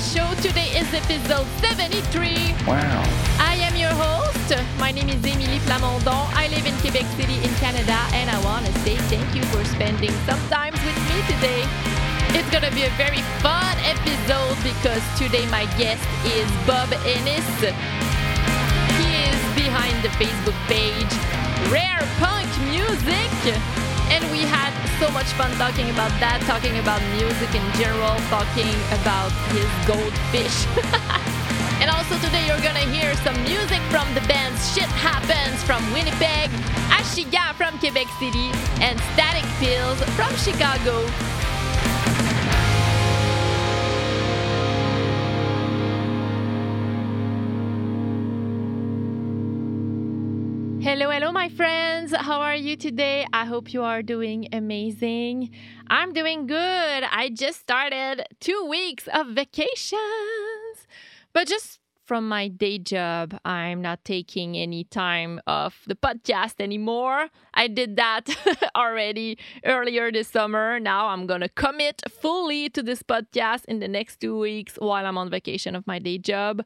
Show. Today is episode 73. Wow. I am your host. My name is Émilie Plamondon. I live in Quebec City in Canada, and I want to say thank you for spending some time with me today. It's gonna be a very fun episode because today my guest is Bob Enis. He is behind the Facebook page Rare Punk Music. And we had so much fun talking about that, talking about music in general, talking about his goldfish. and also today you're gonna hear some music from the bands Shit Happens from Winnipeg, Achigan from Quebec City, and Static Pills from Chicago. Hello, hello, my friends. How are you today? I hope you are doing amazing. I'm doing good. I just started two weeks of vacations, but just from my day job, I'm not taking any time off the podcast anymore. I did that already earlier this summer. Now I'm going to commit fully to this podcast in the next two weeks while I'm on vacation of my day job.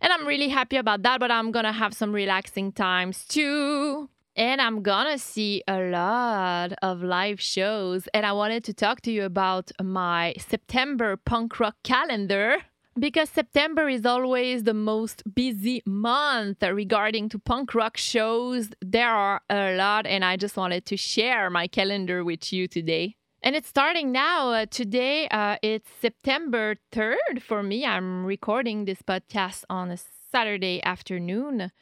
And I'm really happy about that, but I'm gonna have some relaxing times too. And I'm gonna see a lot of live shows. And I wanted to talk to you about my September punk rock calendar because September is always the most busy month regarding to punk rock shows. There are a lot, and I just wanted to share my calendar with you today. And it's starting now. Uh, today, uh, it's September 3rd for me. I'm recording this podcast on a Saturday afternoon.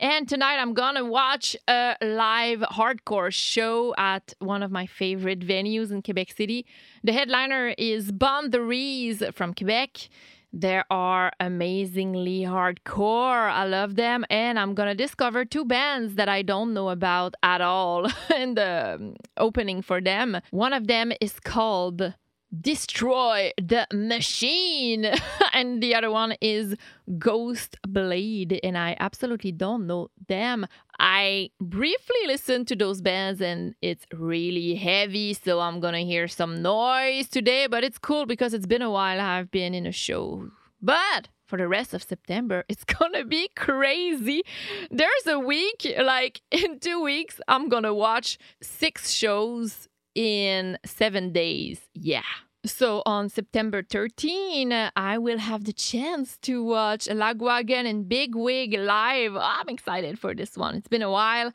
And tonight, I'm going to watch a live hardcore show at one of my favorite venues in Quebec City. The headliner is Bonderies from Quebec. They are amazingly hardcore. I love them. And I'm going to discover two bands that I don't know about at all in the um, opening for them. One of them is called Destroy the Machine, and the other one is Ghost Blade, and I absolutely don't know them. I briefly listened to those bands, and it's really heavy, so I'm gonna hear some noise today, but it's cool because it's been a while I've been in a show. But for the rest of September, it's gonna be crazy. There's a week, like in two weeks, I'm gonna watch six shows in seven days. Yeah. So on September 13, I will have the chance to watch Lagwagon and Bigwig live. I'm excited for this one. It's been a while.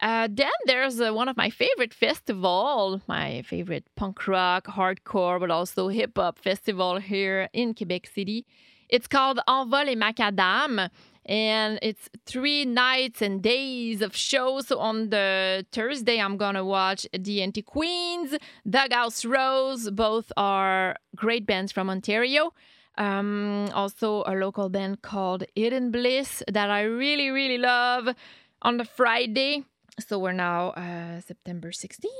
Uh, then there's uh, one of my favorite festival, my favorite punk rock, hardcore, but also hip hop festival here in Quebec City. It's called Envol et Macadam and it's three nights and days of shows. So on the Thursday, I'm gonna watch Anti Queens, Doghouse Rose. Both are great bands from Ontario. Um, also, a local band called Hidden Bliss that I really, really love on the Friday. So we're now uh, September 16.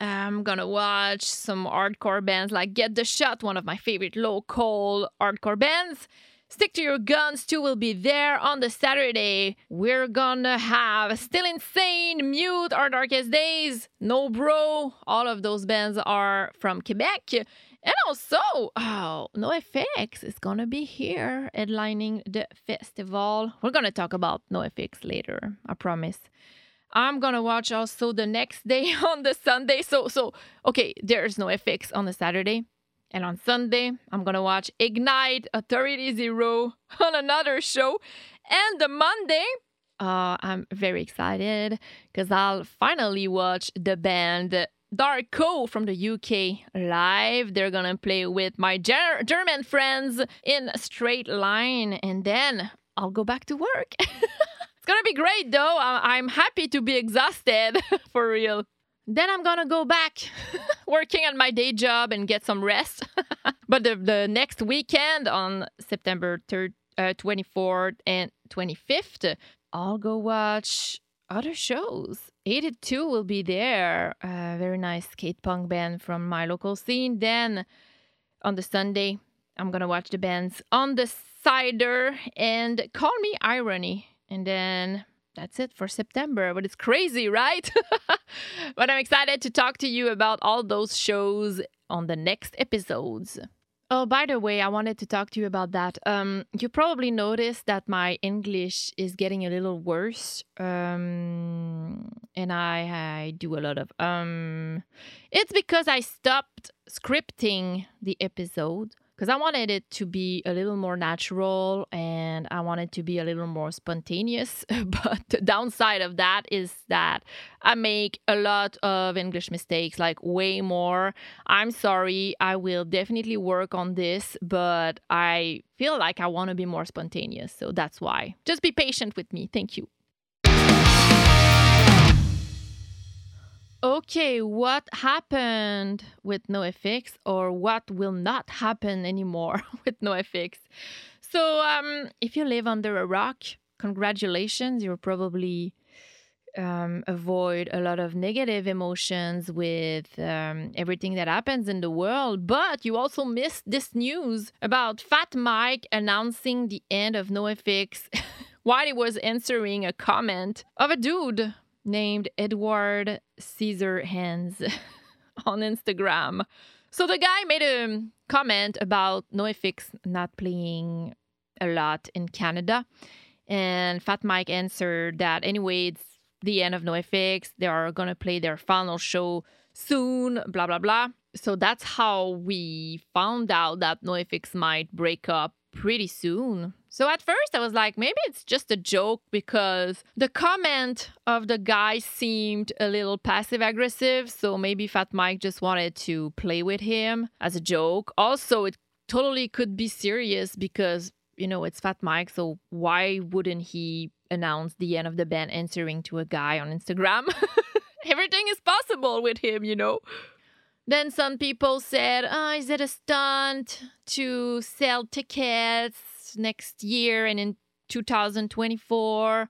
I'm gonna watch some hardcore bands like Get the Shot, one of my favorite local hardcore bands. Stick to Your Guns 2 will be there on the Saturday. We're gonna have Still Insane, Mute, Our Darkest Days, No Bro. All of those bands are from Quebec. And also, oh, No NoFX is gonna be here headlining the festival. We're gonna talk about No NoFX later, I promise. I'm gonna watch also the next day on the Sunday. So, so okay, there's NoFX on the Saturday. And on Sunday, I'm gonna watch Ignite Authority Zero on another show. And the Monday, uh, I'm very excited because I'll finally watch the band Darko from the UK live. They're gonna play with my ger- German friends in Straight Line, and then I'll go back to work. it's gonna be great though. I'm happy to be exhausted for real. Then I'm gonna go back working at my day job and get some rest. but the, the next weekend on September 3rd, uh, 24th and 25th, I'll go watch other shows. 82 will be there. A very nice skate punk band from my local scene. Then on the Sunday, I'm gonna watch the bands on the cider and call me irony. And then that's it for September. But it's crazy, right? but I'm excited to talk to you about all those shows on the next episodes. Oh, by the way, I wanted to talk to you about that. Um, you probably noticed that my English is getting a little worse, um, and I, I do a lot of um. It's because I stopped scripting the episode because I wanted it to be a little more natural and I wanted to be a little more spontaneous. but the downside of that is that I make a lot of English mistakes, like way more. I'm sorry. I will definitely work on this, but I feel like I want to be more spontaneous. So that's why. Just be patient with me. Thank you. Okay, what happened with NoFX or what will not happen anymore with NoFX? So, um, if you live under a rock, congratulations, you'll probably um, avoid a lot of negative emotions with um, everything that happens in the world. But you also missed this news about Fat Mike announcing the end of NoFX while he was answering a comment of a dude named Edward Caesar Hands on Instagram. So the guy made a comment about NoFX not playing a lot in Canada. And Fat Mike answered that anyway, it's the end of NoFX. They are going to play their final show soon, blah, blah, blah. So that's how we found out that NoFX might break up pretty soon. So at first I was like, maybe it's just a joke because the comment of the guy seemed a little passive aggressive. So maybe Fat Mike just wanted to play with him as a joke. Also, it totally could be serious because, you know, it's Fat Mike. So why wouldn't he announce the end of the band answering to a guy on Instagram? Everything is possible with him, you know? Then some people said, oh, is it a stunt to sell tickets next year and in 2024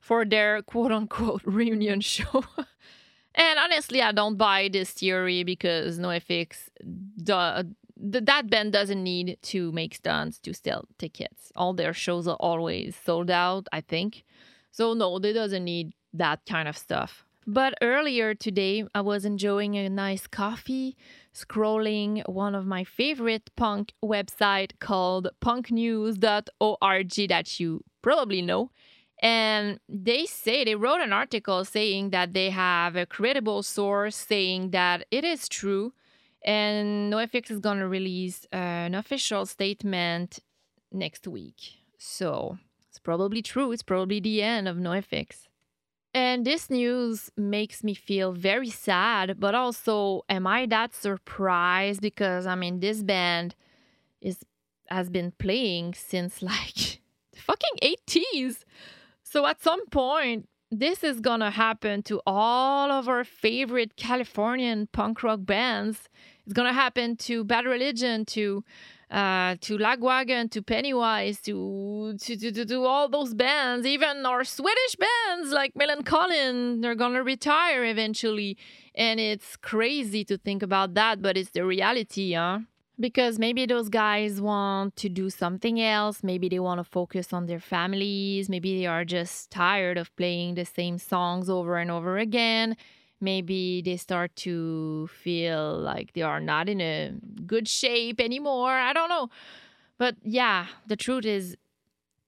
for their quote unquote reunion show? and honestly, I don't buy this theory because NoFX, the, that band doesn't need to make stunts to sell tickets. All their shows are always sold out, I think. So, no, they doesn't need that kind of stuff. But earlier today, I was enjoying a nice coffee, scrolling one of my favorite punk website called punknews.org that you probably know. And they say they wrote an article saying that they have a credible source saying that it is true. And NoFX is going to release an official statement next week. So it's probably true. It's probably the end of NoFX. And this news makes me feel very sad, but also, am I that surprised? Because I mean, this band is has been playing since like the fucking 80s. So at some point, this is gonna happen to all of our favorite Californian punk rock bands. It's gonna happen to Bad Religion, to uh, to Lagwagon, to Pennywise, to, to, to, to, all those bands, even our Swedish bands like Millencolin, they're gonna retire eventually. And it's crazy to think about that, but it's the reality, huh? Because maybe those guys want to do something else. Maybe they want to focus on their families. Maybe they are just tired of playing the same songs over and over again maybe they start to feel like they are not in a good shape anymore. I don't know. But yeah, the truth is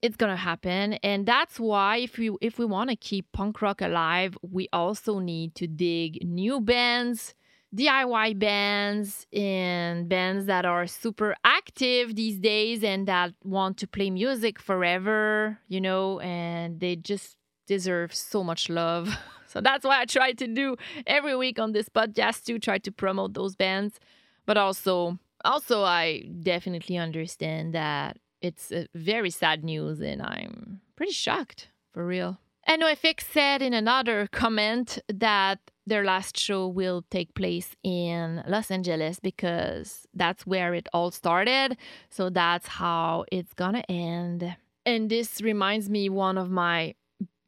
it's going to happen and that's why if we if we want to keep punk rock alive, we also need to dig new bands, DIY bands and bands that are super active these days and that want to play music forever, you know, and they just deserve so much love. So that's why I try to do every week on this podcast to try to promote those bands. But also, also I definitely understand that it's very sad news and I'm pretty shocked for real. And NoFX said in another comment that their last show will take place in Los Angeles because that's where it all started. So that's how it's gonna end. And this reminds me one of my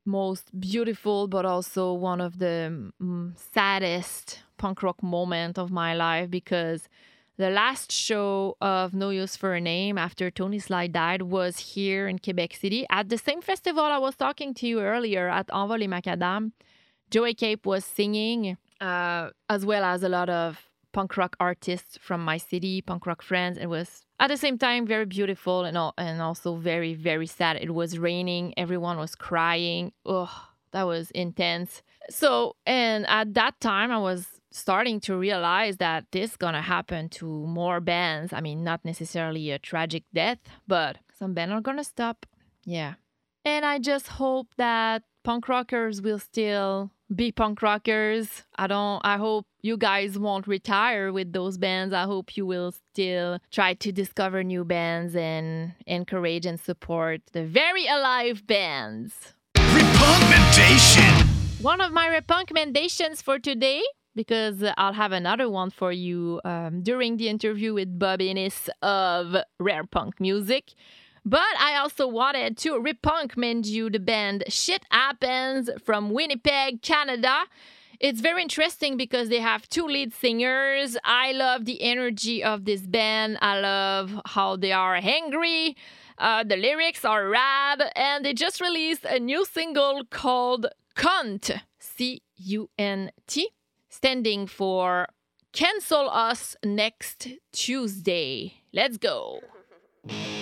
most beautiful, but also one of the mm, saddest punk rock moment of my life because the last show of No Use for a Name after Tony Sly died was here in Quebec City at the same festival I was talking to you earlier at Envol Macadam. Joey Cape was singing, uh, as well as a lot of punk rock artists from my city, punk rock friends. It was at the same time very beautiful and all, and also very very sad. It was raining. Everyone was crying. Oh, that was intense. So, and at that time, I was starting to realize that this gonna happen to more bands. I mean, not necessarily a tragic death, but some bands are gonna stop. Yeah. And I just hope that punk rockers will still be punk rockers. I don't I hope you guys won't retire with those bands. I hope you will still try to discover new bands and encourage and support the very alive bands. Recommendation. One of my recommendations for today because I'll have another one for you um, during the interview with Bob Enis of Rare Punk Music. But I also wanted to recommend you the band Shit Happens from Winnipeg, Canada. It's very interesting because they have two lead singers. I love the energy of this band. I love how they are angry. Uh, the lyrics are rad, and they just released a new single called Cunt, C U N T, standing for Cancel Us Next Tuesday. Let's go.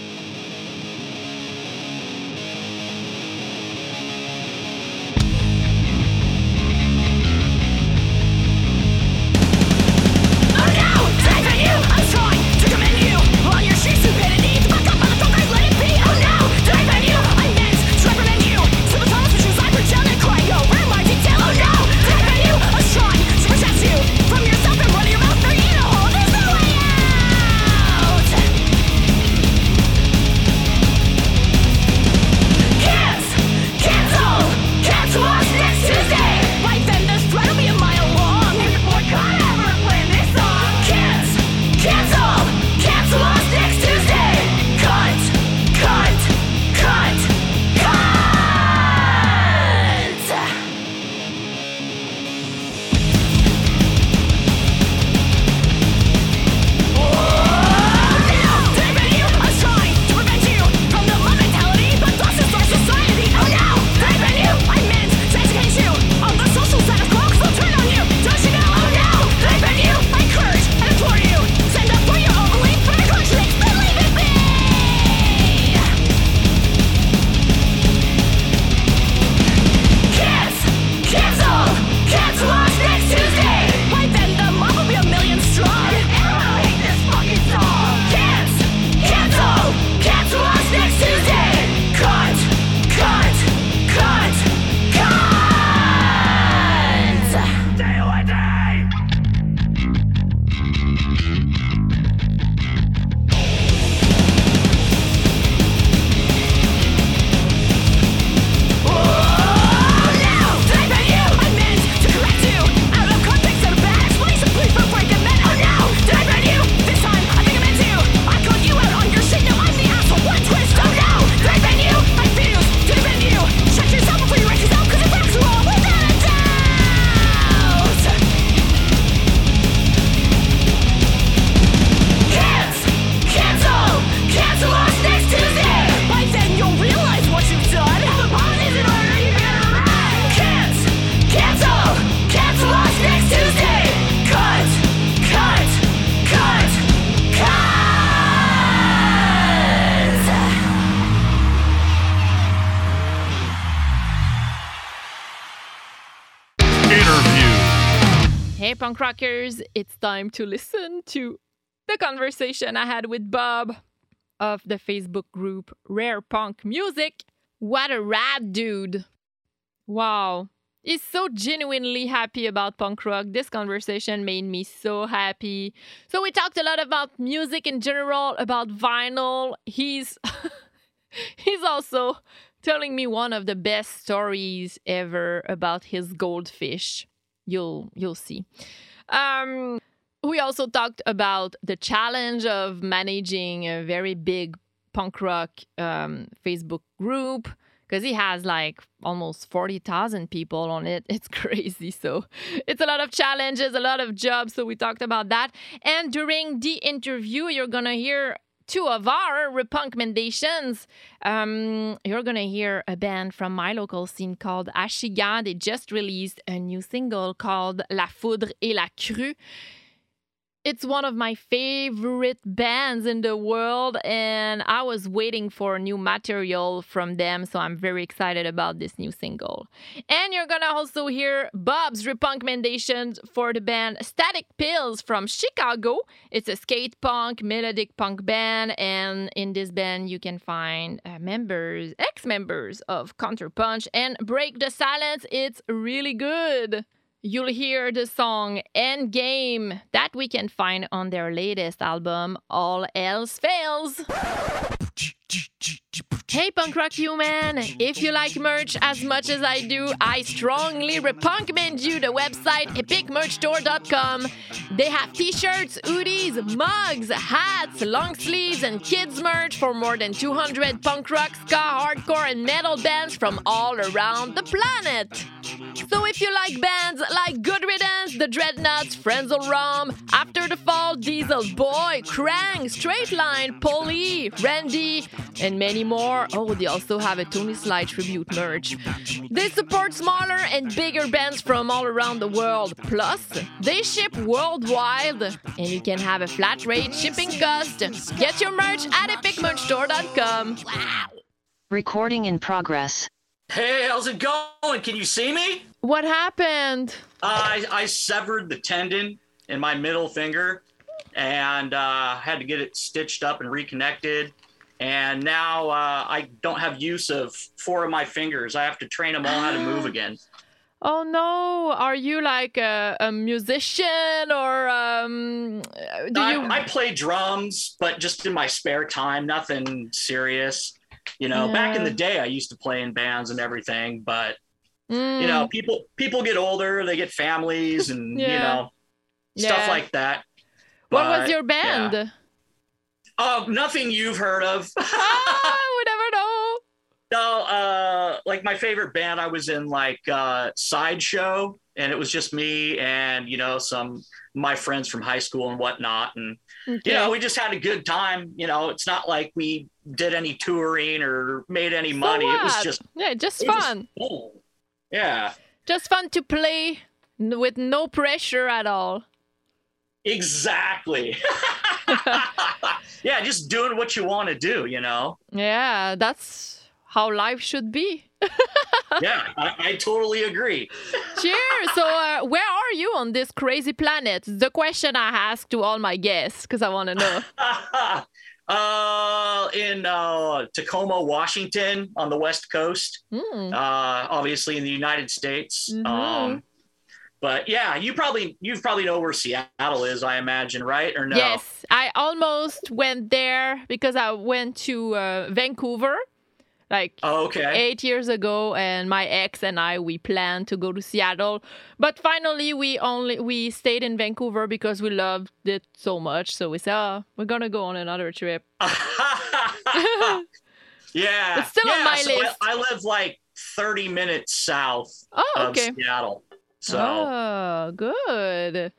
punk rockers, it's time to listen to the conversation I had with Bob of the Facebook group Rare Punk Music. What a rad dude! Wow. He's so genuinely happy about punk rock. This conversation made me so happy. So we talked a lot about music in general, about vinyl. He's he's also telling me one of the best stories ever about his goldfish you'll you'll see. Um, we also talked about the challenge of managing a very big punk rock um, Facebook group because he has like almost 40,000 people on it. It's crazy. So it's a lot of challenges, a lot of jobs. So we talked about that. And during the interview, you're going to hear two of our recommendations. Um, you're gonna hear a band from my local scene called Achigan. They just released a new single called La Foudre et la Crue. It's one of my favorite bands in the world, and I was waiting for new material from them, so I'm very excited about this new single. And you're gonna also hear Bob's recommendations for the band Static Pills from Chicago. It's a skate punk, melodic punk band, and in this band, you can find uh, members, ex members of Counterpunch and Break the Silence. It's really good you'll hear the song Endgame that we can find on their latest album, All Else Fails. Hey, punk rock human! If you like merch as much as I do, I strongly recommend you the website epicmerchstore.com. They have t-shirts, hoodies, mugs, hats, long sleeves, and kids merch for more than 200 punk rock, ska, hardcore, and metal bands from all around the planet. So if you like bands like Good Riddance, The Dreadnoughts, Frenzal Rhomb, After the Fall, Diesel Boy, Krang, Straight Line, Polly, Randy, and many more. Oh, they also have a Tony Sly tribute merch. They support smaller and bigger bands from all around the world. Plus, they ship worldwide, and you can have a flat rate shipping cost. Get your merch at epicmerchstore.com. Wow. Recording in progress. Hey, how's it going? Can you see me? What happened? I I severed the tendon in my middle finger and uh, had to get it stitched up and reconnected. And now uh, I don't have use of four of my fingers. I have to train them all how to move again. Oh no! Are you like a, a musician or um, do I, you? I play drums, but just in my spare time, nothing serious. You know, back in the day, I used to play in bands and everything, but Mm, you know, people people get older, they get families, and you Yeah. stuff like that. what was your band? yeah. Oh, nothing you've heard of. ah, we never know. No, uh, like my favorite band, I was in like uh, Sideshow, and it was just me and you know some my friends from high school and whatnot, and Okay. you know we just had a good time. You know, it's not like we did any touring or made any So money. It was just yeah, just fun. fun. Yeah, Just fun to play with no pressure at all. Exactly. yeah, just doing what you want to do. You know. Yeah, that's how life should be. Yeah, I, I totally agree. Cheers. So, uh, where are you on this crazy planet? The question I ask to all my guests because I want to know. uh, in uh, Tacoma, Washington, on the West Coast. Hmm. Uh, obviously in the United States. Mhm. Um, but yeah, you probably you probably know where Seattle is, I imagine, right? Or no? Yes, I almost went there because I went to uh, Vancouver like Oh, okay. eight years ago, and my ex and I we planned to go to Seattle, but finally we only we stayed in Vancouver because we loved it so much. So we said, oh, we're gonna go on another trip. yeah. It's still on yeah, my so I- list. I, live like 30 minutes south Oh, of. Seattle. So Oh, good.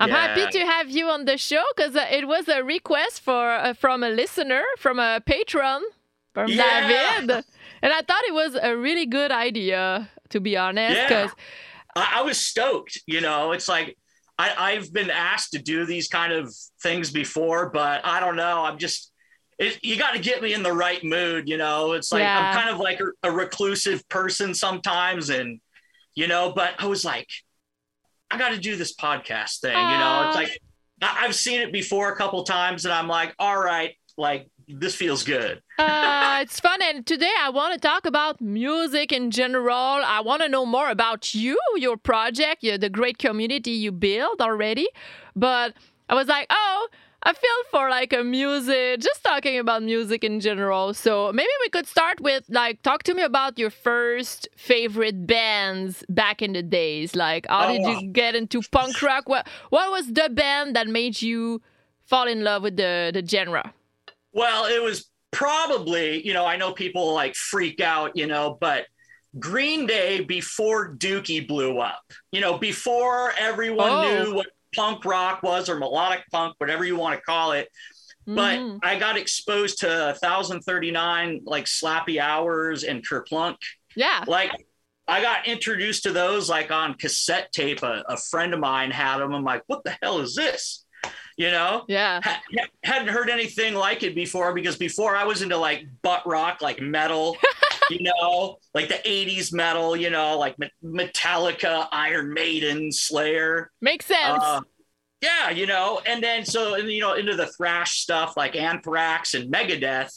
I'm happy to have you on the show because uh, it was a request for uh, from a listener, from a patron, from Yeah. David, and I thought it was a really good idea, to be honest. Yeah. I, I was stoked. You know, it's like I, I've been asked to do these kind of things before, but I don't know. I'm just, it, you got to get me in the right mood. You know, it's like Yeah. I'm kind of like a, a reclusive person sometimes, and you know, but I was like, I got to do this podcast thing. You know, it's like I've seen it before a couple times, and I'm like, all right, like this feels good. uh, it's fun, and today I want to talk about music in general. I want to know more about you, your project, your, the great community you build already. But I was like, oh, I feel for like a music, just talking about music in general. So maybe we could start with like, talk to me about your first favorite bands back in the days. Like, how did Oh. you get into punk rock? What What was the band that made you fall in love with the the genre? Well, it was probably, you know, I know people like freak out, you know, but Green Day before Dookie blew up, you know, before everyone Oh. knew what punk rock was or melodic punk, whatever you want to call it. But Mhm. I got exposed to 1039 like Slappy Hours and Kerplunk. yeah. Like I got introduced to those like on cassette tape. A, a friend of mine had them. I'm like, what the hell is this? you know? Yeah. Ha- hadn't heard anything like it before because before I was into like butt rock, like metal, you know, like the 80s metal, you know, like Metallica, Iron Maiden, Slayer. Makes sense. Uh, yeah, you know, and then so and you know into the thrash stuff like Anthrax and Megadeth,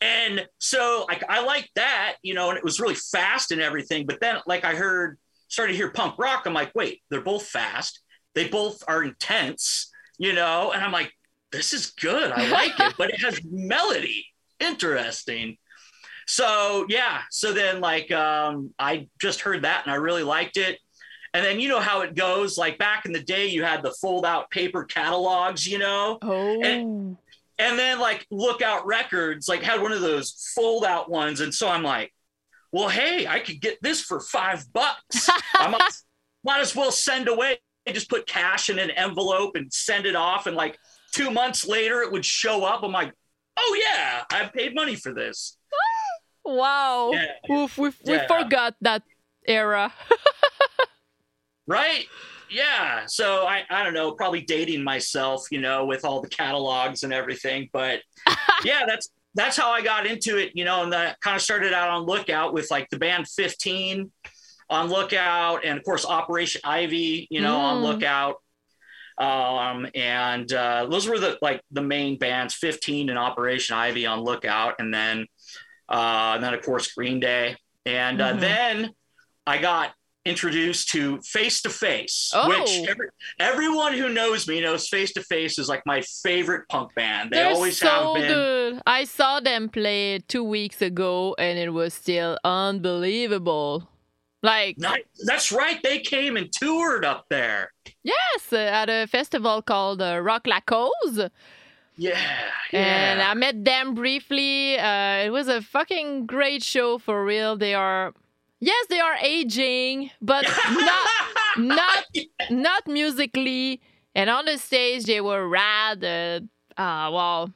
and so like I like that, you know, and it was really fast and everything. But then like I heard started to hear punk rock, I'm like, wait, they're both fast, they both are intense, you know, and I'm like, this is good, I like it, but it has melody, interesting. So yeah, so then like um, I just heard that and I really liked it. And then you know how it goes. Like back in the day, you had the fold out paper catalogs, you know, oh. and- and then like Lookout Records like had one of those fold out ones, and so I'm like, well, hey, I could get this for five bucks. I might, might as well send away. Just put cash in an envelope and send it off, and like two months later, it would show up. I'm like, oh yeah, I paid money for this. Wow. Yeah. Oof, we we forgot that era. right yeah so i i don't know probably dating myself you know with all the catalogs and everything but yeah that's that's how i got into it you know and that kind of started out on lookout with like the band 15 on lookout and of course operation ivy you know on Mm. lookout um and uh those were the like the main bands 15 and operation ivy on lookout and then uh and then of course green day and uh, Mhm. then i got introduced to face to face Oh. which every, everyone who knows me knows face to face is like my favorite punk band they They're always so have been good. I saw them play two weeks ago, and it was still unbelievable. Like Not, that's right they came and toured up there yes, at a festival called uh, Rock La Cause. Yeah And I met them briefly. Uh, it was a fucking great show for real. They are, yes, they are aging, but not not not musically. And on the stage, they were rad. Uh, uh, well,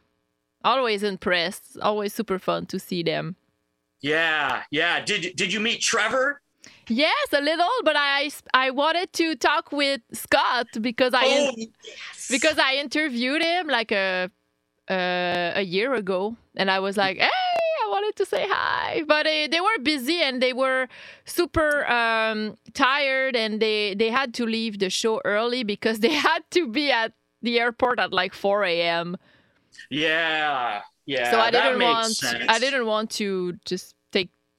always impressed. Always super fun to see them. yeah yeah did, did you meet trevor Yes, a little, but I I wanted to talk with Scott because I oh, because I interviewed him like a uh, a year ago, and I was like, "Hey, I wanted to say hi," but uh, they were busy and they were super um, tired, and they they had to leave the show early because they had to be at the airport at like 4 a.m. yeah yeah so I didn't makes want sense. I didn't want to just take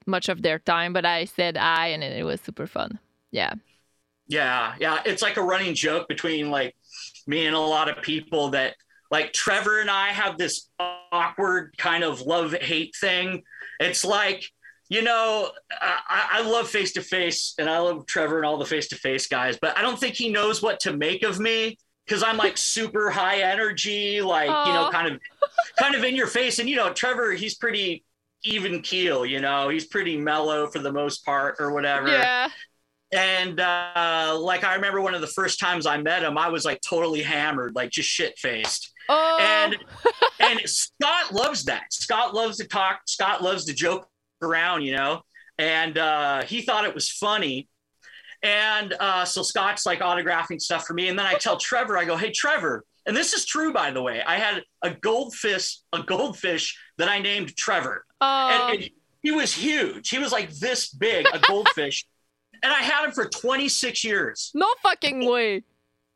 much of their time, but I said hi, and it was super fun. Yeah. Yeah, yeah. It's like a running joke between like me and a lot of people that like Trevor and I have this awkward kind of love hate thing. It's like, you know, I, I love face to face and I love Trevor and all the face to face guys, but I don't think he knows what to make of me because I'm like super high energy, like, you know, kind of kind of in your face. And, you know, Trevor, he's pretty even keel, you know, he's pretty mellow for the most part or whatever Yeah. and uh, like I remember one of the first times I met him, I was like totally hammered, like just shit faced. Oh. And and Scott loves that. Scott loves to talk. Scott loves to joke around, you know. And uh, he thought it was funny. And uh, so Scott's like autographing stuff for me, and then I tell Trevor, I go, "Hey, Trevor." And this is true, by the way. I had a goldfish, a goldfish that I named Trevor oh. and, and he was huge. He was like this big, a goldfish. and I had him for 26 years. no fucking way.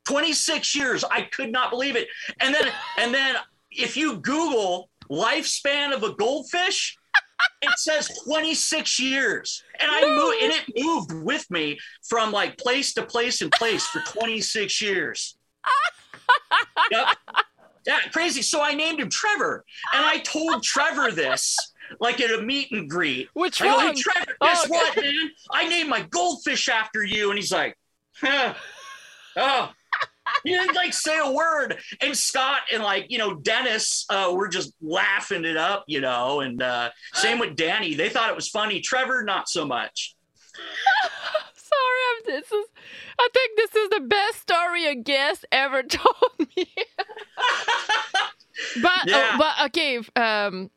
26 years. I could not believe it. And then and then if you Google lifespan of a goldfish, it says 26 years. And I moved and it moved with me from like place to place and place for 26 years. Yep. Yeah, crazy. So I named him Trevor. And I told Trevor this like at a meet and greet. Which I go, one? hey, Trevor, Oh, guess okay. what, man? I named my goldfish after you. And he's like, huh. oh. He didn't like say a word. And Scott and like, you know, Dennis uh, were just laughing it up, you know, and uh, same with Danny. They thought it was funny. Trevor, not so much. This is. I think this is the best story a guest ever told me. but Yeah. oh, but okay, um,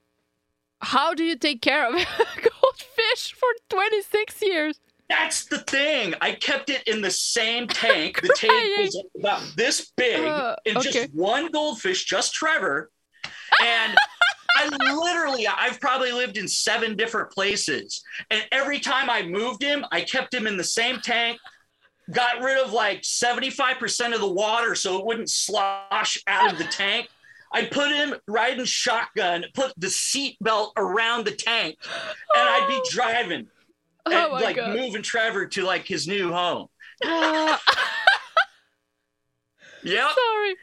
how do you take care of a goldfish for 26 years? That's the thing. I kept it in the same tank. The tank was about this big, Uh, and okay. just one goldfish, just Trevor. And I literally, I've probably lived in seven different places, and every time I moved him, I kept him in the same tank. Got rid of like seventy-five percent of the water so it wouldn't slosh out of the tank. I put him riding shotgun, put the seatbelt around the tank, and I'd be driving Oh and, like god. moving Trevor to like his new home. Uh, Yep. sorry.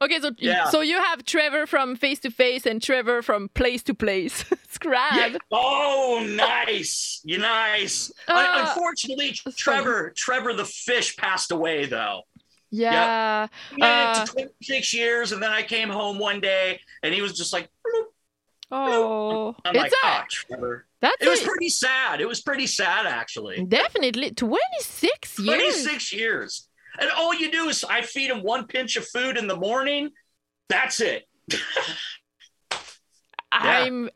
Okay, so Yeah. so you have Trevor from face to face and Trevor from place to place. Scrab. Yeah. Oh, nice. You nice. Uh, Un- Unfortunately. Trevor, Trevor the fish passed away though. Yeah. Made Uh, to 26 years, and then I came home one day, and he was just like, bloop. Oh, I'm it's like, a, oh, Trevor. that's It was pretty sad. It was pretty sad, actually. definitely 26 years. 26 years. And all you do is I feed him one pinch of food in the morning. That's it. I'm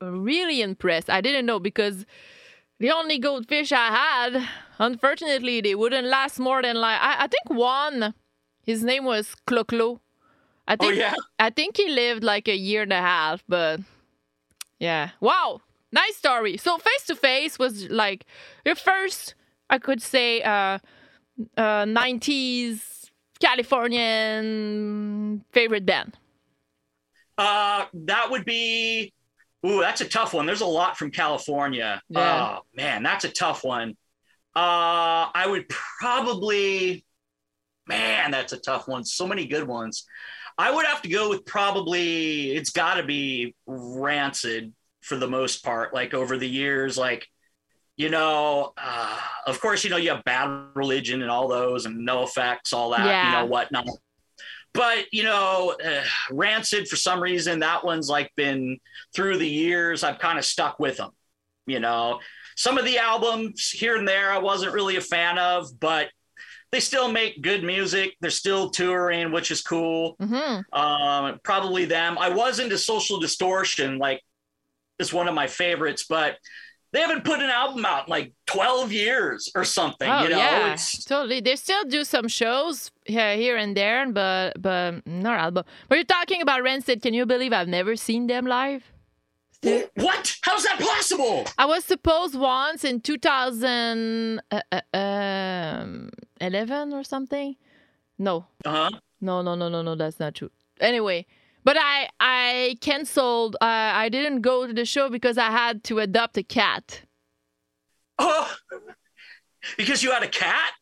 really impressed. I didn't know because the only goldfish I had, unfortunately, they wouldn't last more than like I, I think one. His name was Clo-Clo. I Oh, think yeah. I think he lived like a year and a half, but yeah. Wow. Nice story. So face to face was like your first, I could say, uh, uh, 90s Californian favorite band. Uh, that would be. Ooh, that's a tough one. There's a lot from California. Yeah. Oh man, that's a tough one. Uh, I would probably. Man, that's a tough one. So many good ones. I would have to go with probably. It's got to be Rancid for the most part. Like over the years, like you know, uh, of course, you know, you have Bad Religion and all those, and NoFX, all that, Yeah. you know, whatnot. But you know, uh, Rancid for some reason that one's like been through the years. I've kind of stuck with them. You know, some of the albums here and there I wasn't really a fan of, but they still make good music. They're still touring, which is cool. hmm Um, probably them. I was into Social Distortion, like it's one of my favorites, but they haven't put an album out in like 12 years or something. Oh you know, yeah, it's totally. They still do some shows here, here and there, but but not album. But you're talking about Rancid. Can you believe I've never seen them live? Still- what? How's that possible? I was supposed once in 2011 uh, uh, um, or something. No, Uh huh. no, no, no, no, no. That's not true. Anyway, but I I canceled. Uh, I didn't go to the show because I had to adopt a cat. Oh, because you had a cat?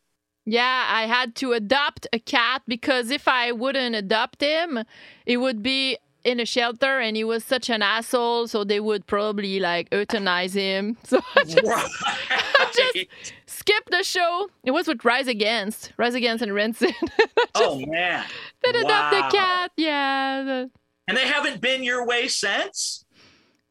Yeah, I had to adopt a cat because if I wouldn't adopt him, it would be in a shelter and he was such an asshole, so they would probably like euthanize him. So I just Right. skipped the show. It was with Rise Against, Rise Against and Rancid. oh man. then adopt Wow. a cat. Yeah, the- And they haven't been your way since?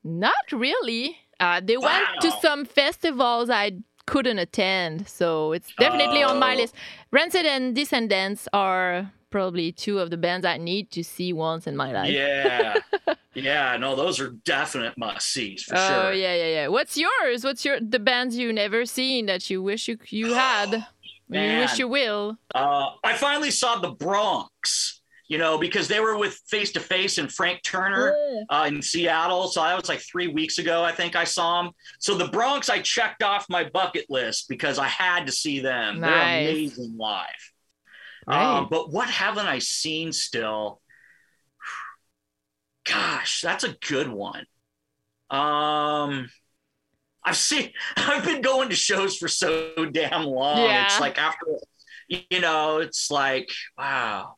not really. Uh, they went to some festivals I couldn't attend, so it's definitely on my Oh. list. Rancid and Descendents are probably two of the bands I need to see once in my life. Yeah. yeah, no, those are definite must sees for oh sure. Oh, yeah, yeah, yeah. What's yours? What's your the bands you never seen that you wish you you had? you wish you will. Uh, I finally saw the Bronx, you know, because they were with Face to Face and Frank Turner uh, in Seattle. So that was like three weeks ago, I think I saw them. So the Bronx, I checked off my bucket list because I had to see them. Nice. They're amazing live. Right. Um, but what haven't I seen still? Gosh, that's a good one. Um, I've seen. I've been going to shows for so damn long. Yeah. It's like after, you know, it's like wow,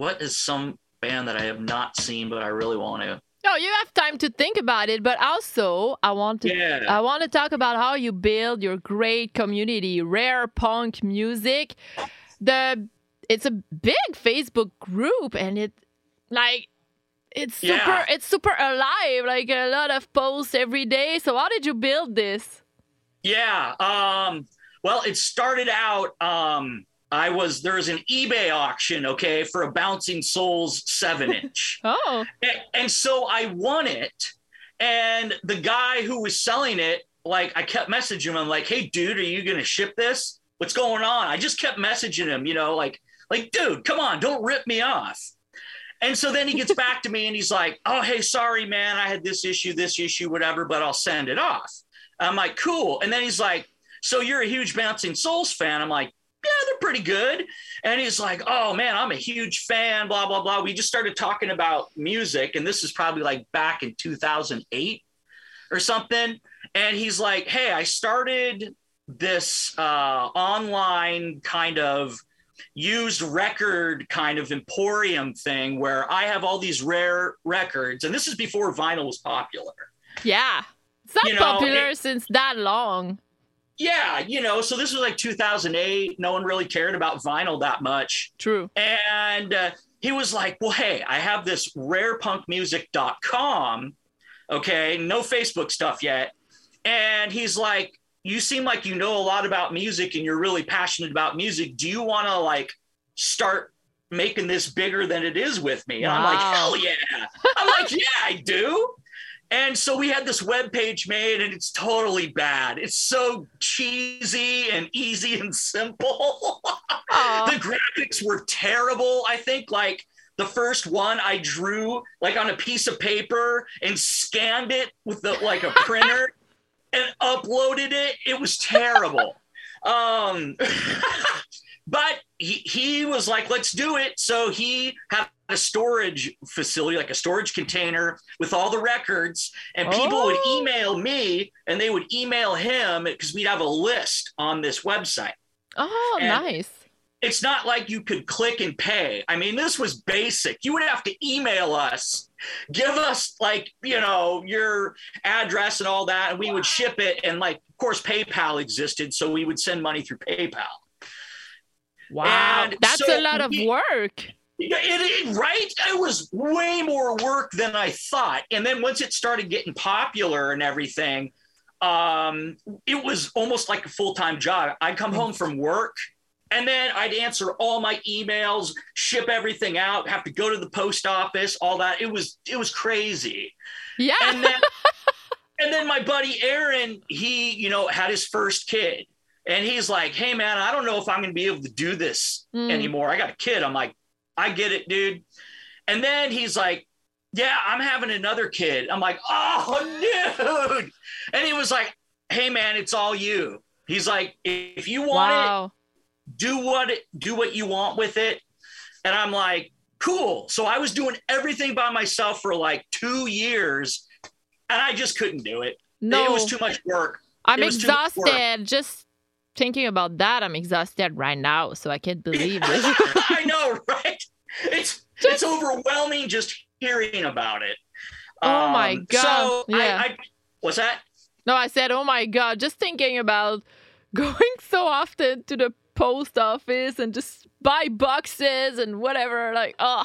what is some band that I have not seen but I really want to? No, you have time to think about it, but also I want to Yeah. I want to talk about how you build your great community, rare punk music. The it's a big Facebook group and it like it's super Yeah. it's super alive, like a lot of posts every day. So how did you build this? Yeah. Um, well, it started out. Um, I was there was an eBay auction, okay, for a Bouncing Souls seven inch. Oh, And, and so I won it. And the guy who was selling it like I kept messaging him. I'm like, hey, dude, are you gonna ship this? What's going on? I just kept messaging him, you know, like, like, dude, come on, don't rip me off. And so then he gets back to me and he's like, oh, hey, sorry, man, I had this issue, this issue, whatever, but I'll send it off. I'm like, cool. And then he's like, so you're a huge Bouncing Souls fan? I'm like, yeah, they're pretty good. And he's like, oh man, I'm a huge fan, blah, blah, blah. We just started talking about music. And this is probably like back in 2008 or something. And he's like, hey, I started this uh, online kind of used record kind of emporium thing where I have all these rare records. And this is before vinyl was popular. Yeah. It's not You know, popular it- since that long. Yeah, you know, so this was like 2008. No one really cared about vinyl that much. True. And uh, he was like, Well, hey, I have this rarepunkmusic.com. Okay, no Facebook stuff yet. And he's like, You seem like you know a lot about music and you're really passionate about music. Do you want to like start making this bigger than it is with me? And I'm like, Hell yeah. I'm like, Yeah, I do. And so we had this web page made, and it's totally bad. It's so cheesy and easy and simple. The graphics were terrible. I think like the first one I drew like on a piece of paper and scanned it with the like a printer and uploaded it. It was terrible. um but he he was like let's do it. So he had a storage facility like a storage container with all the records and people would Oh. email me and they would email him because we'd have a list on this website Oh, And- nice. it's not like you could click and pay. I mean, this was basic. You would have to email us, give us like, you know, your address and all that, and we would ship it. And like, of course, PayPal existed, so we would send money through PayPal. Wow. And That's so a lot of work. It, it, right? It was way more work than I thought. And then once it started getting popular and everything, um, it was almost like a full time job. I'd come home from work and then I'd answer all my emails, ship everything out, have to go to the post office, all that. It was it was crazy. Yeah. And then and then my buddy Aaron, he, you know, had his first kid. And he's like, hey man, I don't know if I'm gonna be able to do this Mm. anymore. I got a kid. I'm like, I get it, dude. And then he's like, Yeah, I'm having another kid. I'm like, Oh, dude. And he was like, Hey, man, it's all you. He's like, If you want wow. it, do what it, do what you want with it. And I'm like, Cool. So I was doing everything by myself for like two years, and I just couldn't do it. No, It was too much work. I'm it was too much work. exhausted. Just thinking about that, I'm exhausted right now. So I can't believe this. I know, right? It's it's overwhelming just hearing about it. Um, Oh my God, So yeah. I, I what's that? no, I said, oh my God, just thinking about going so often to the post office and just buy boxes and whatever. Like, oh,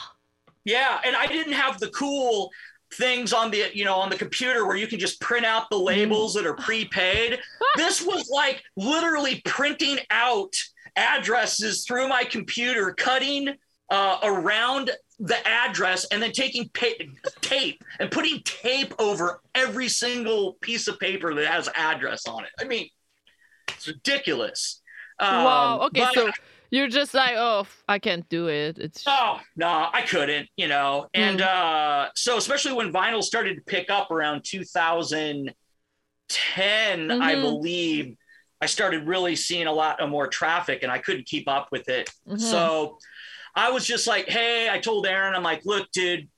Yeah, and I didn't have the cool things on the you know on the computer where you can just print out the labels that are prepaid. this was like literally printing out addresses through my computer, cutting uh, around the address, and then taking pa- tape and putting tape over every single piece of paper that has address on it. I mean, it's ridiculous. wow. Um, Okay, but- so you're just like, oh, I can't do it. It's Oh no, I couldn't, you know. And uh so especially when vinyl started to pick up around 2010, I Mhm. believe, I started really seeing a lot of more traffic and I couldn't keep up with it. Mhm. So I was just like, hey, I told Aaron, I'm like, look, dude,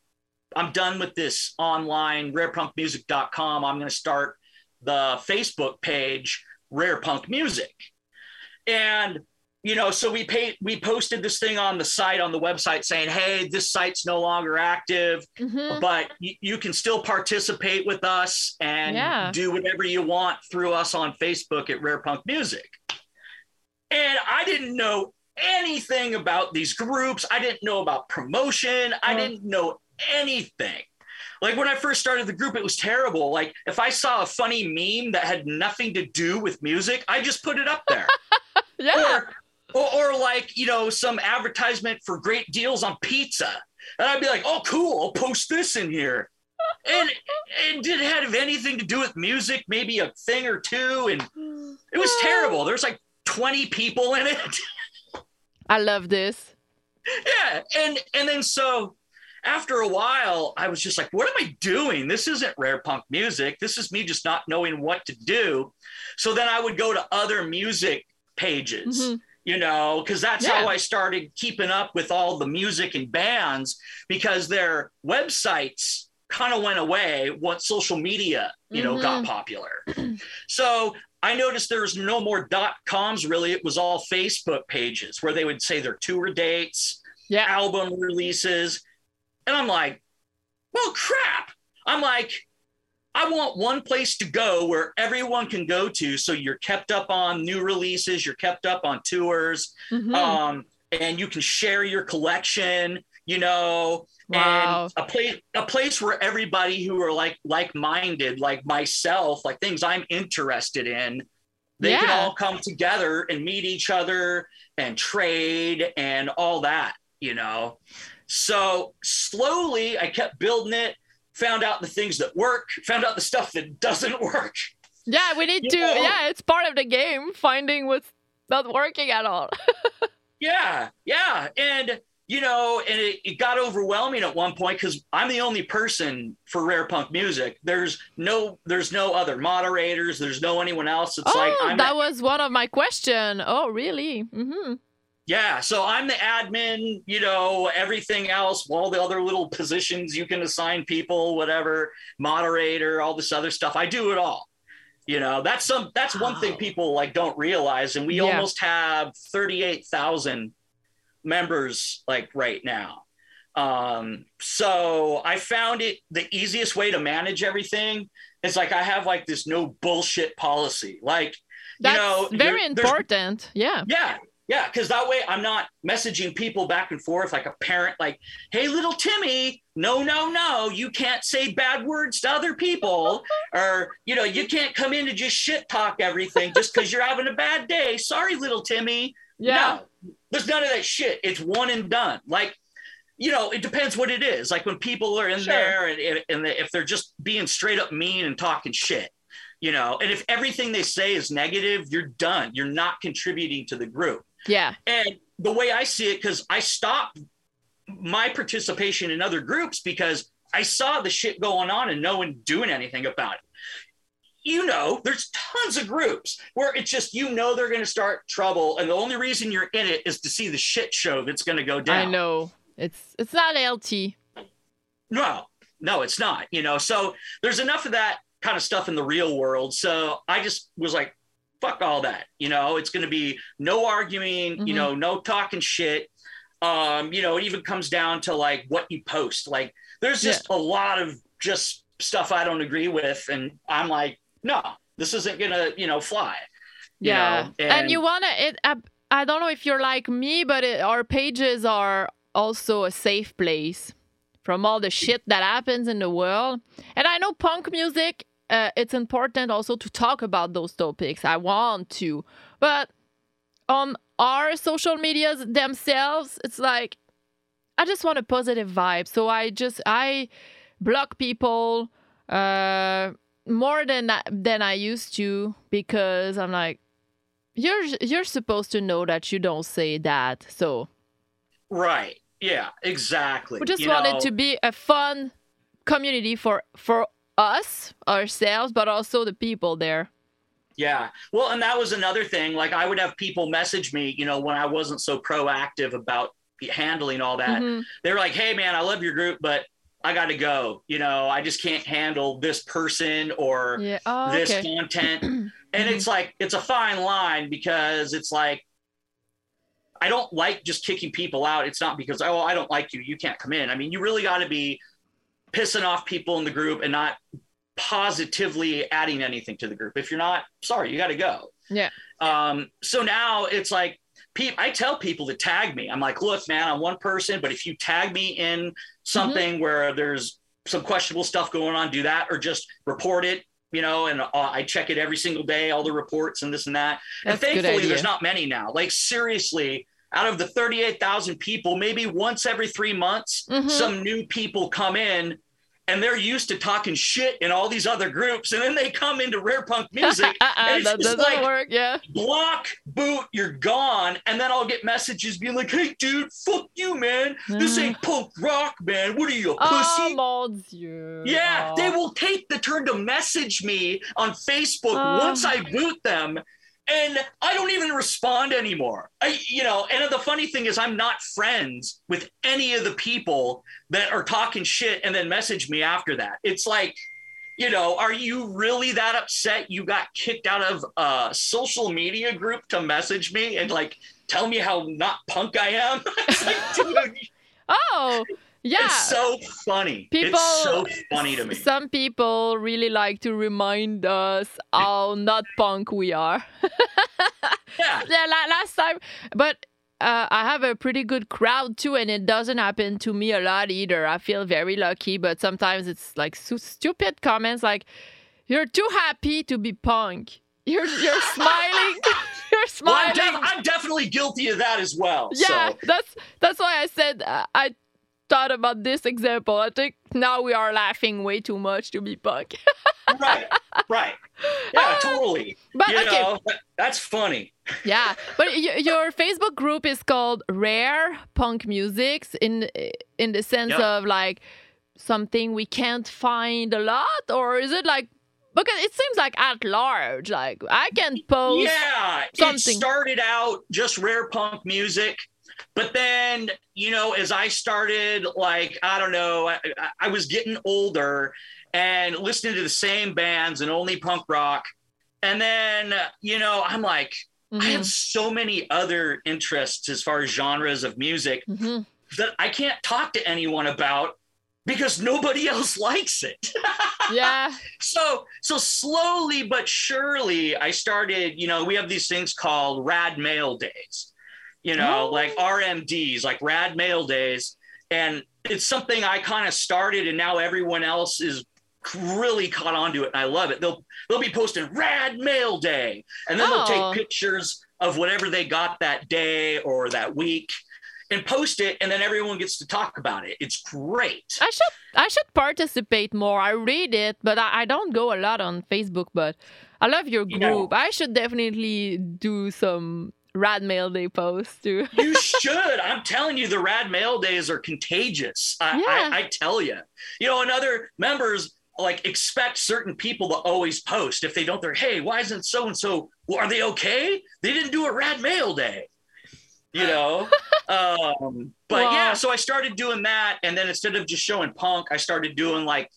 I'm done with this online rarepunkmusic.com. I'm going to start the Facebook page, Rare Punk Music. And, you know, so we paid, we posted this thing on the site, on the website saying, hey, this site's no longer active, Mhm. but you, you can still participate with us and Yeah. do whatever you want through us on Facebook at Rare Punk Music. And I didn't know anything about these groups. I didn't know about promotion. I didn't know anything. Like when I first started the group, it was terrible. Like if I saw a funny meme that had nothing to do with music, I just put it up there. yeah. or, or, or like, you know, some advertisement for great deals on pizza. And I'd be like, oh, cool, I'll post this in here. and it didn't have anything to do with music, maybe a thing or two, and it was terrible. There's like 20 people in it. I love this. yeah, and and then so after a while, I was just like, what am I doing? This isn't rare punk music. This is me just not knowing what to do. So then I would go to other music pages. Mhm. You know, because that's Yeah. how I started keeping up with all the music and bands because their websites kind of went away once social media, you know, got mm-hmm. popular. so I noticed there was no more dot coms really. It was all Facebook pages where they would say their tour dates, Yeah. album releases. And I'm like, well, crap. I'm like, I want one place to go where everyone can go to. So you're kept up on new releases, you're kept up on tours, Mhm. um, and you can share your collection, you know, Wow. and a place a place where everybody who are like like-minded, like myself, like things I'm interested in, they can all come together and meet each other and trade and all that, you know. So slowly I kept building it, found out the things that work, found out the stuff that doesn't work. yeah, we need You to. know? Yeah, it's part of the game. Finding what's not working at all. Yeah, yeah. And you know, and it, it got overwhelming at one point because I'm the only person for rare punk music. There's no there's no other moderators, there's no anyone else. It's oh, like I'm that was one of my question. Oh, really? Mm-hmm. Yeah, so I'm the admin, you know, everything else, all the other little positions you can assign people, whatever, moderator, all this other stuff. I do it all. You know, that's some that's one thing people like don't realize. And we Yeah. almost have 38,000 members like right now. Um, so I found it the easiest way to manage everything is like I have like this no bullshit policy. Like, That's you know, very important. Yeah. yeah, yeah, because that way I'm not messaging people back and forth like a parent, like, hey, little Timmy, no, no, no, you can't say bad words to other people. or, you know, you can't come in and just shit talk everything just because you're having a bad day. Sorry, little Timmy. Yeah. No, there's none of that shit. It's one and done. Like, you know, it depends what it is. Like when people are in Sure. there and, and, and if they're just being straight up mean and talking shit, you know, and if everything they say is negative, you're done. You're not contributing to the group. Yeah. And the way I see it, because I stopped my participation in other groups because I saw the shit going on and no one doing anything about it. You know, there's tons of groups where it's just you know they're going to start trouble, and the only reason you're in it is to see the shit show that's going to go down. I know. It's it's not LT. No, no, it's not. You know, so there's enough of that kind of stuff in the real world. So I just was like, fuck all that. You know, it's going to be no arguing. Mhm. You know, no talking shit. Um, you know, it even comes down to like what you post. Like, there's just a lot of just stuff I don't agree with, and I'm like, no, this isn't gonna, you know, fly. you Yeah. know? and, you wanna it. I, I don't know if you're like me, but it, our pages are also a safe place from all the shit that happens in the world. And I know punk music. Uh, it's important also to talk about those topics. I want to, but on our social medias themselves, it's like I just want a positive vibe. So I just I block people uh, more than than I used to because I'm like, you're you're supposed to know that you don't say that. So right. Yeah, exactly. we just You want know? to be a fun community for for us ourselves, but also the people there. Yeah. Well, and that was another thing. Like I would have people message me, you know, when I wasn't so proactive about handling all that. Mhm. They were like, "Hey, man, I love your group, but I got to go. You know, I just can't handle this person or Yeah. Oh, this okay. content." and it's like it's a fine line because it's like I don't like just kicking people out. It's not because oh I don't like you, you can't come in. I mean, you really got to be pissing off people in the group and not positively adding anything to the group. If you're not, sorry, you got to go. Yeah. Um, so now it's like pe- I tell people to tag me. I'm like, look, man, I'm one person, but if you tag me in something Mm-hmm. where there's some questionable stuff going on, do that or just report it. You know, and uh, I check it every single day, all the reports and this and that. That's and thankfully, there's not many now. Like seriously, out of the 38,000 people, maybe once every three months, Mhm. some new people come in and they're used to talking shit in all these other groups, and then they come into rare punk music. uh-uh, and it's that just doesn't like, work. Yeah. block, boot, you're gone. And then I'll get messages being like, hey, dude, fuck you, man. This hmm. ain't punk rock, man. What are you, a Oh pussy? mon dieu. yeah, Oh. they will take the turn to message me on Facebook Oh. once I boot them. And I don't even respond anymore. I, you know, and the funny thing is, I'm not friends with any of the people that are talking shit and then message me after that. It's like, you know, are you really that upset you got kicked out of a social media group to message me and like tell me how not punk I am? like, dude, Oh, yeah. it's so funny. People- it's so funny to me. Some people really like to remind us how not punk we are. Yeah. yeah, la- last time, but uh, I have a pretty good crowd too, and it doesn't happen to me a lot either. I feel very lucky, but sometimes it's like so stupid comments like, "You're too happy to be punk. You're you're smiling. you're Well, I'm, smiling." def- I'm definitely guilty of that as well. yeah, So. that's that's why I said uh, I thought about this example. I think now we are laughing way too much to be punk. right, right. Yeah, ah, totally. but you okay, know, that's funny. Yeah, but y- your Facebook group is called Rare Punk Musics in in the sense Yep. of like something we can't find a lot, or is it like because it seems like at large, like I can post. Yeah, it started out just rare punk music. But then, you know, as I started, like, I don't know, I, I- I was getting older and listening to the same bands and only punk rock. And then, you know, I'm like, I Mhm, have so many other interests as far as genres of music mhm. that I can't talk to anyone about because nobody else likes it. Yeah, so so slowly but surely I started, you know, we have these things called rad mail days. You know, Oh. like RMDs, like rad mail days. And it's something I kind of started and now everyone else is really caught on to it and I love it. They'll they'll be posting rad mail day and then they'll Oh. take pictures of whatever they got that day or that week and post it and then everyone gets to talk about it. It's great. I should I should participate more. I read it, but I, I don't go a lot on Facebook. But I love your You know. group. I should definitely do some Rad Mail Day post too. You should. I'm telling you, the rad mail days are contagious. I, Yeah. I, I tell you. You know, and other members like expect certain people to always post. If they don't, they're hey, why isn't so and so? Are they okay? They didn't do a rad mail day. You know. um, but Wow. yeah, so I started doing that, and then instead of just showing punk, I started doing like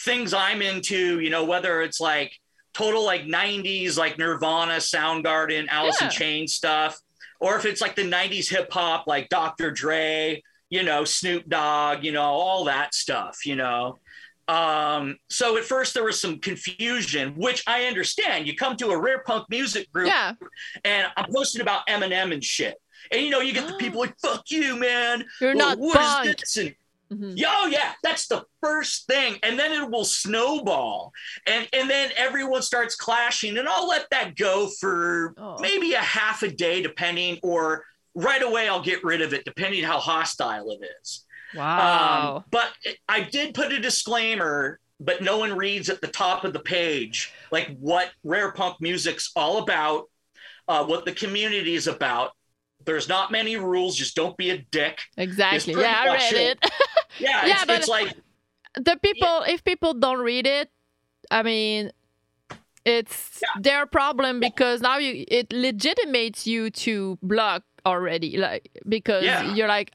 things I'm into. You know, whether it's like total like 90s like Nirvana, Soundgarden, Alice in Chains stuff, or if it's like the 90s hip hop like Dr. Dre, you know, Snoop Dogg, you know, all that stuff, you know. Um, so at first there was some confusion, which I understand. You come to a rare punk music group Yeah, and I'm posting about Eminem and shit. And you know, you get the people like, fuck you, man. you're Well, not what is this? And Mhm. Yo, oh, yeah, that's the first thing. And then it will snowball. And and then everyone starts clashing. And I'll let that go for Oh. maybe a half a day, depending, or right away I'll get rid of it, depending how hostile it is. Wow. Um, but I did put a disclaimer, but no one reads at the top of the page, like what rare punk music's all about, uh, what the community is about. There's not many rules. Just don't be a dick. exactly. Yeah, I read it. it. Yeah, Yeah, it's, but- it's like the people if people don't read it i mean it's their problem because now you it legitimates you to block already like because Yeah. you're like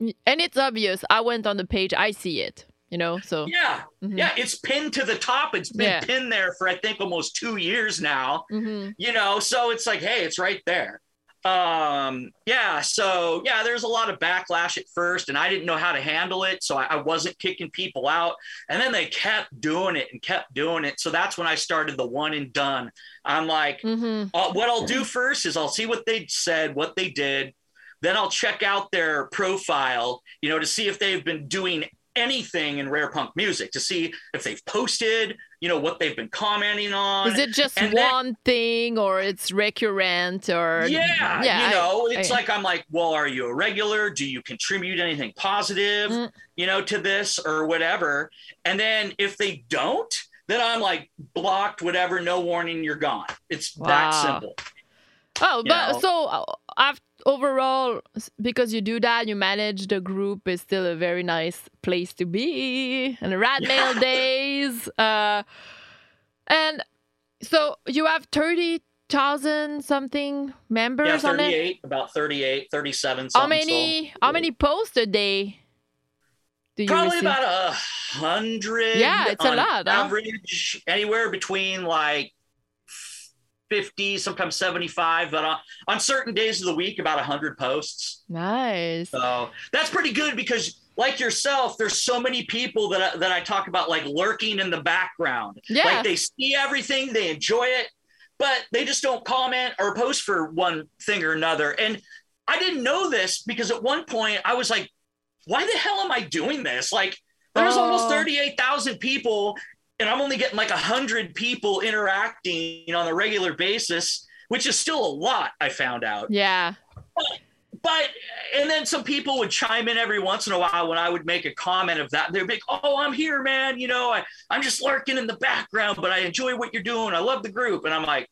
and it's obvious i went on the page i see it you know so Yeah, Mhm. yeah, it's pinned to the top. It's been Yeah. pinned there for I think almost two years now. mhm. You know, so it's like, hey, it's right there. Um, yeah, so yeah, there's a lot of backlash at first, and I didn't know how to handle it, so I, I wasn't kicking people out. And then they kept doing it and kept doing it. So that's when I started the one and done. I'm like, Mhm. uh, what I'll do first is I'll see what they said, what they did. Then I'll check out their profile, you know, to see if they've been doing anything in rare punk music to see if they've posted, you know, what they've been commenting on. Is it just and then- one thing or it's recurrent or yeah, yeah, you I- know, it's I- like I'm like, well, are you a regular? Do you contribute anything positive, Mm. you know, to this or whatever? And then if they don't, then I'm like blocked, whatever, no warning, you're gone. It's that simple. Oh, you but know. so uh, af overall, because you do that, you manage the group is still a very nice place to be. And rad mail days. Uh, and so you have 30,000 something members Yeah, on it. 38, about 38, 37, How many, how many posts a day do you Probably receive? about a hundred. Yeah, it's a lot, huh? Average anywhere between like 50, sometimes 75, but on, on certain days of the week, about 100 posts. nice. So that's pretty good because, like yourself, there's so many people that I, that I talk about like lurking in the background. Yeah. Like they see everything, they enjoy it, but they just don't comment or post for one thing or another. And I didn't know this because at one point I was like, why the hell am I doing this? Like there's almost Oh. 38,000 people and I'm only getting like a 100 people interacting on a regular basis, which is still a lot, I found out Yeah. but and then some people would chime in every once in a while when I would make a comment of that. They'd be like, "Oh, I'm here, man. You know, I I'm just lurking in the background, but I enjoy what you're doing. I love the group." And I'm like,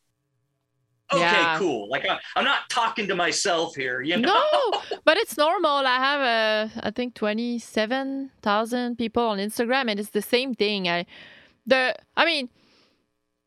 "Okay, Yeah. cool. Like I, I'm not talking to myself here, you know." No, but it's normal. I have a, I think twenty seven thousand people on Instagram, and it's the same thing. I, the, I mean,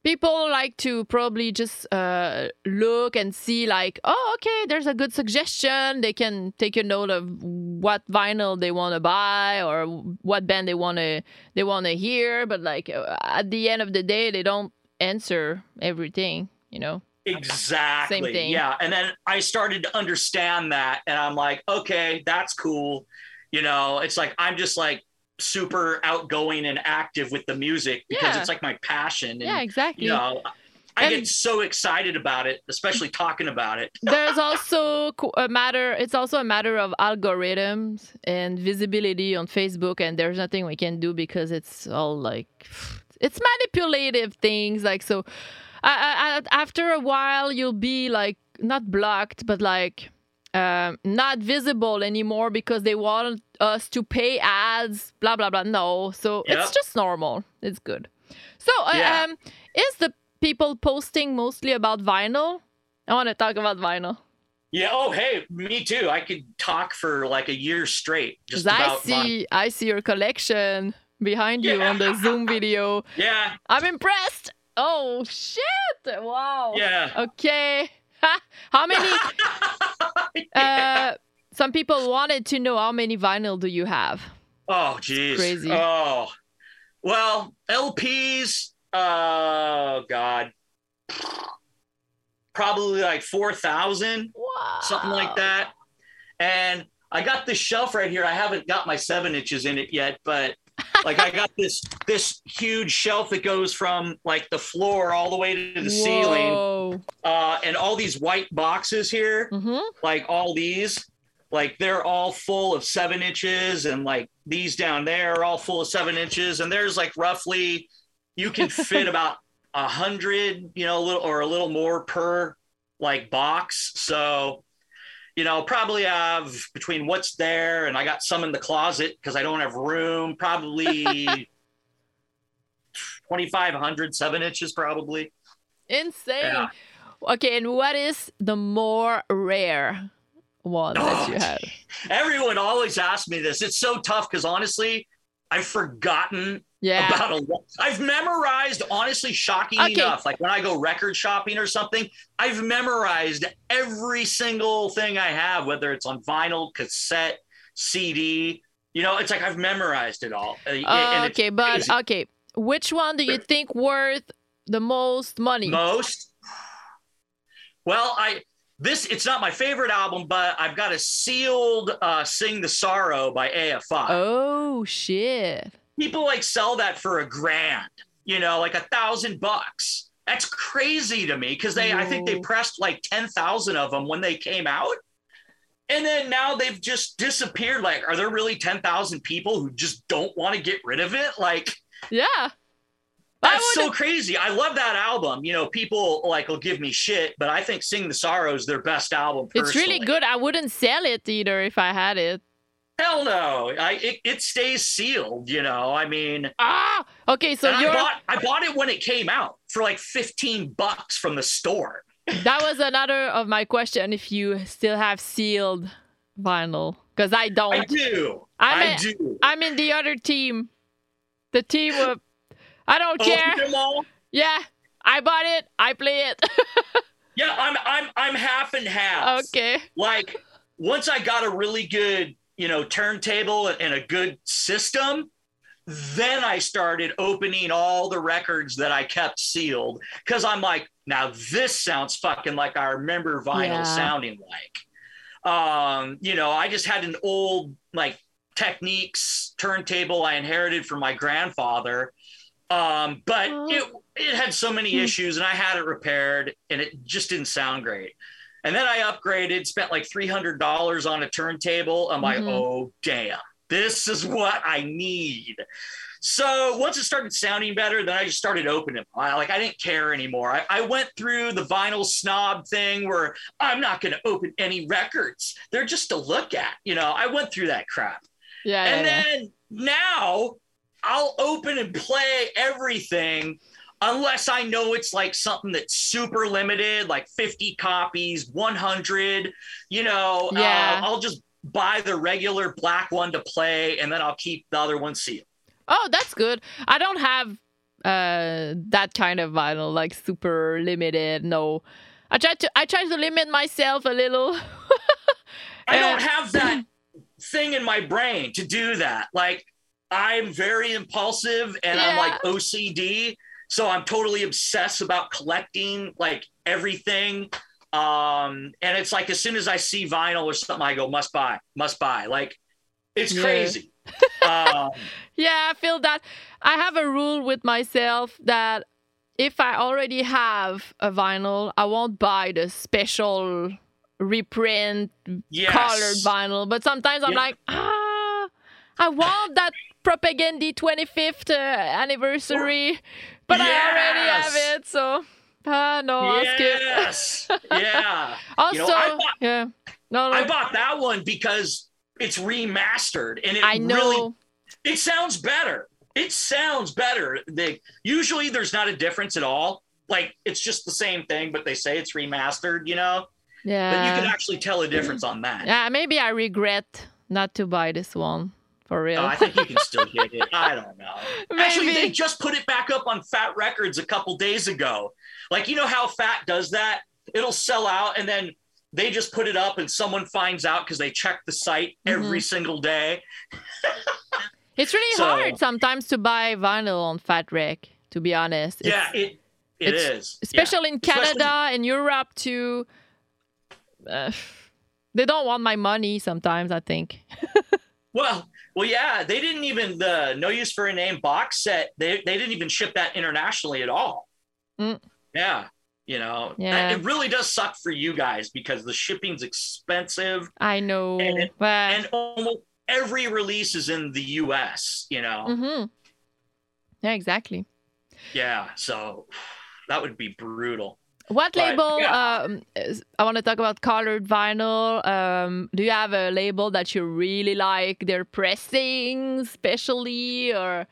people like to probably just uh, look and see, like, oh, okay, there's a good suggestion. They can take a note of what vinyl they want to buy or what band they want to they want to hear. But like uh, at the end of the day, they don't answer everything. You know. Exactly. Same thing. Yeah. And then I started to understand that. And I'm like, okay, that's cool. You know, it's like I'm just like super outgoing and active with the music because Yeah. it's like my passion. And, Yeah, exactly. You know, I And- get so excited about it, especially talking about it. there's also a matter it's also a matter of algorithms and visibility on facebook and there's nothing we can do because it's all like it's manipulative things like so I, I, after a while you'll be like not blocked but like um, not visible anymore because they want us to pay ads blah blah blah no so it's just normal it's good so uh, Yeah. um is the people posting mostly about vinyl I want to talk about vinyl. Yeah. Oh, hey, me too. I could talk for like a year straight just I about. my- see, I see your collection behind you on the Zoom video. yeah. I'm impressed. Oh shit! Wow. Yeah. Okay. How many? Uh, some people wanted to know how many vinyl do you have? Oh, geez. crazy. Oh, well, LPs. Oh God. Probably like four thousand. Wow. something like that. And I got this shelf right here. I haven't got my seven inches in it yet, but like I got this this huge shelf that goes from like the floor all the way to the ceiling, uh, and all these white boxes here, Mhm. like all these, like they're all full of seven inches, and like these down there are all full of seven inches, and there's like roughly you can fit about a hundred, you know, a little or a little more per like box. So, you know, probably have between what's there and I got some in the closet because I don't have room. Probably 2,500 seven inches, probably. Insane. Yeah. Okay, and what is the more rare one that Oh, you have? Everyone always asks me this. It's so tough because honestly, I've forgotten Yeah. about a. I've memorized, honestly, shocking Okay. enough. Like when I go record shopping or something, I've memorized every single thing I have, whether it's on vinyl, cassette, CD. You know, it's like I've memorized it all. Uh, okay, but crazy. okay, which one do you think worth the most money? most. Well, I this it's not my favorite album, but I've got a sealed uh, "Sing the Sorrow" by AFI. Oh shit! People like sell that for a grand, you know, like a thousand bucks. That's crazy to me because they, I think they pressed like 10,000 of them when they came out. and then now they've just disappeared. Like, are there really 10,000 people who just don't want to get rid of it? Like, Yeah. That's so crazy. I love that album. You know, people like will give me shit, but I think Sing the Sorrow is their best album. It's really good. I wouldn't sell it either if I had it. Hell no. I it, it stays sealed, you know. I mean, Ah, okay. So I you're bought I bought it when it came out for like 15 bucks from the store. that was another of my question. If you still have sealed vinyl, because I don't. I do. I'm I a- do. I'm in the other team. The team of I don't care. Open. Yeah, I bought it. I play it. Yeah, I'm I'm I'm half and half. okay. Like once I got a really good, you know, turntable and a good system, then I started opening all the records that I kept sealed because I'm like, now this sounds fucking like I remember vinyl Yeah. sounding like. Um, you know, I just had an old like Technics turntable I inherited from my grandfather. Um, but Oh. it it had so many Hmm. issues and I had it repaired and it just didn't sound great. And then I upgraded, spent like $300 on a turntable. I'm like, Mhm. oh, damn, this is what I need. So once it started sounding better, then I just started opening. I, like I didn't care anymore. I, I went through the vinyl snob thing where I'm not going to open any records. They're just to look at. You know, I went through that crap. Yeah. And yeah, yeah. then now I'll open and play everything unless I know it's like something that's super limited, like 50 copies, 100, you know, Yeah. uh, I'll just buy the regular black one to play and then I'll keep the other one sealed. Oh, that's good. I don't have uh that kind of vinyl, like super limited. No, I try to I try to limit myself a little. I don't Uh, have that thing in my brain to do that. Like I'm very impulsive and I'm like OCD, so I'm totally obsessed about collecting like everything. Um, and it's like as soon as I see vinyl or something, I go must buy, must buy. Like it's Yeah. crazy. um, Yeah, I feel that. I have a rule with myself that if I already have a vinyl, I won't buy the special reprint yes. colored vinyl. But sometimes I'm Yeah. like, ah, I want that Propagandhi 25th uh, anniversary, but I already have it. So, ah, no, I'll skip. Yes. yeah. Also, You know, I bought- yeah, no, no, I bought that one because it's remastered and it I know. really it sounds better. It sounds better. They usually there's not a difference at all. Like it's just the same thing, but they say it's remastered, you know. Yeah. But you can actually tell a difference on that. yeah. Maybe I regret not to buy this one for real. Oh, I think you can still get it. I don't know. Actually, they just put it back up on Fat Wreck Chords a couple days ago. Like you know how Fat does that? It'll sell out and then they just put it up and someone finds out because they check the site every single day. It's really So- hard sometimes to buy vinyl on Fat Wreck, to be honest. It's- yeah, it it is. Yeah. Especially in Especially- Canada and Europe too. Uh, they don't want my money sometimes, I think. Well, well, yeah, they didn't even the No Use for a Name box set. They they didn't even ship that internationally at all. Mm. Yeah, you know, Yeah. it really does suck for you guys because the shipping's expensive, I know. And but and almost every release is in the U.S. You know, Mhm. Yeah, exactly. yeah, so that would be brutal. What label? yeah. Um, I want to talk about colored vinyl. Um, do you have a label that you really like? Their pressing, especially, or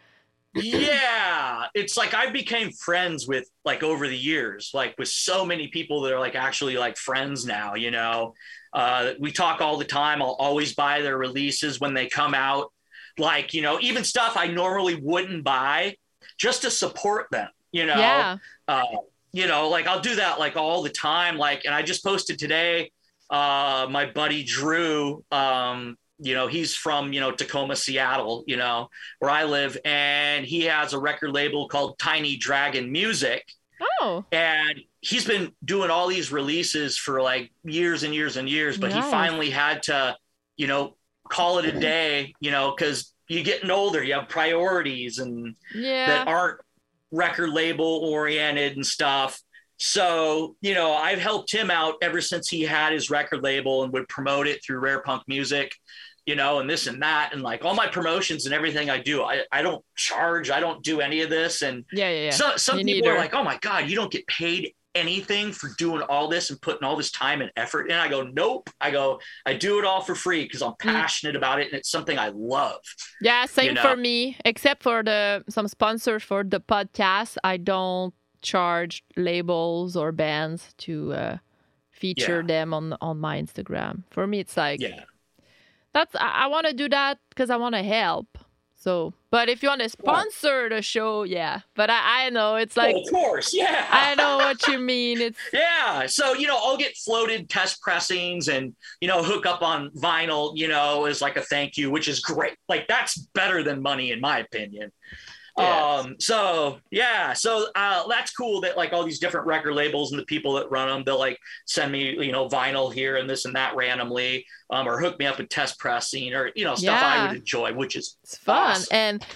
yeah it's like i became friends with like over the years like with so many people that are like actually like friends now you know uh, we talk all the time i'll always buy their releases when they come out like you know even stuff i normally wouldn't buy just to support them you know yeah, uh, you know, like I'll do that like all the time. Like, and I just posted today, uh, my buddy Drew, um, you know, he's from, you know, Tacoma, Seattle, you know, where I live. And he has a record label called Tiny Dragon Music. oh, And he's been doing all these releases for like years and years and years, but Nice. he finally had to, you know, call it a day, you know, because you're getting older, you have priorities and yeah, that aren't record label oriented and stuff. So, you know, I've helped him out ever since he had his record label and would promote it through Rare Punk Music, you know, and this and that. And like all my promotions and everything I do, I, I don't charge, I don't do any of this. And Yeah, yeah, yeah. so, some Me people are like, oh my God, you don't get paid anything for doing all this and putting all this time and effort in. I go, nope. I go, I do it all for free because I'm Mm. passionate about it and it's something I love. Yeah, same know? for me. Except for the some sponsors for the podcast, I don't charge labels or bands to uh, feature them on on my Instagram. For me, it's like Yeah. that's I, I want to do that because I want to help. So, but if you want to sponsor the show, yeah. But I, I know it's like oh, of course. Yeah. I know what you mean. It's Yeah. So, you know, I'll get floated test pressings and, you know, hook up on vinyl, you know, as like a thank you, which is great. Like that's better than money in my opinion. Yes. Um, so yeah, so uh that's cool that like all these different record labels and the people that run them, they'll like send me, you know, vinyl here and this and that randomly, um, or hook me up with test pressing or you know, stuff I would enjoy, which is it's fun Awesome. and.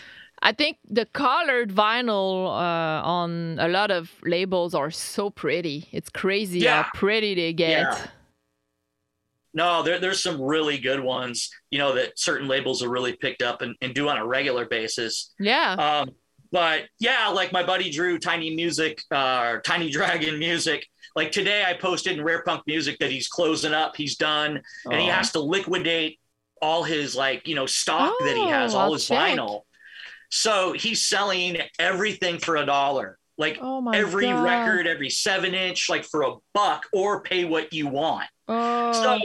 I think the colored vinyl uh, on a lot of labels are so pretty. It's crazy Yeah. how pretty they get. Yeah. No, there, there's some really good ones, you know, that certain labels are really picked up and, and do on a regular basis. Yeah. Um, but yeah, like my buddy Drew, Tiny Music, uh, or Tiny Dragon Music. Like today, I posted in Rare Punk Music that he's closing up, he's done, and he Oh. has to liquidate all his like you know stock that he has, Oh, all I'll his check. vinyl. So he's selling everything for a dollar, like Oh every God. record, every seven inch, like for a buck, or pay what you want. Oh, So,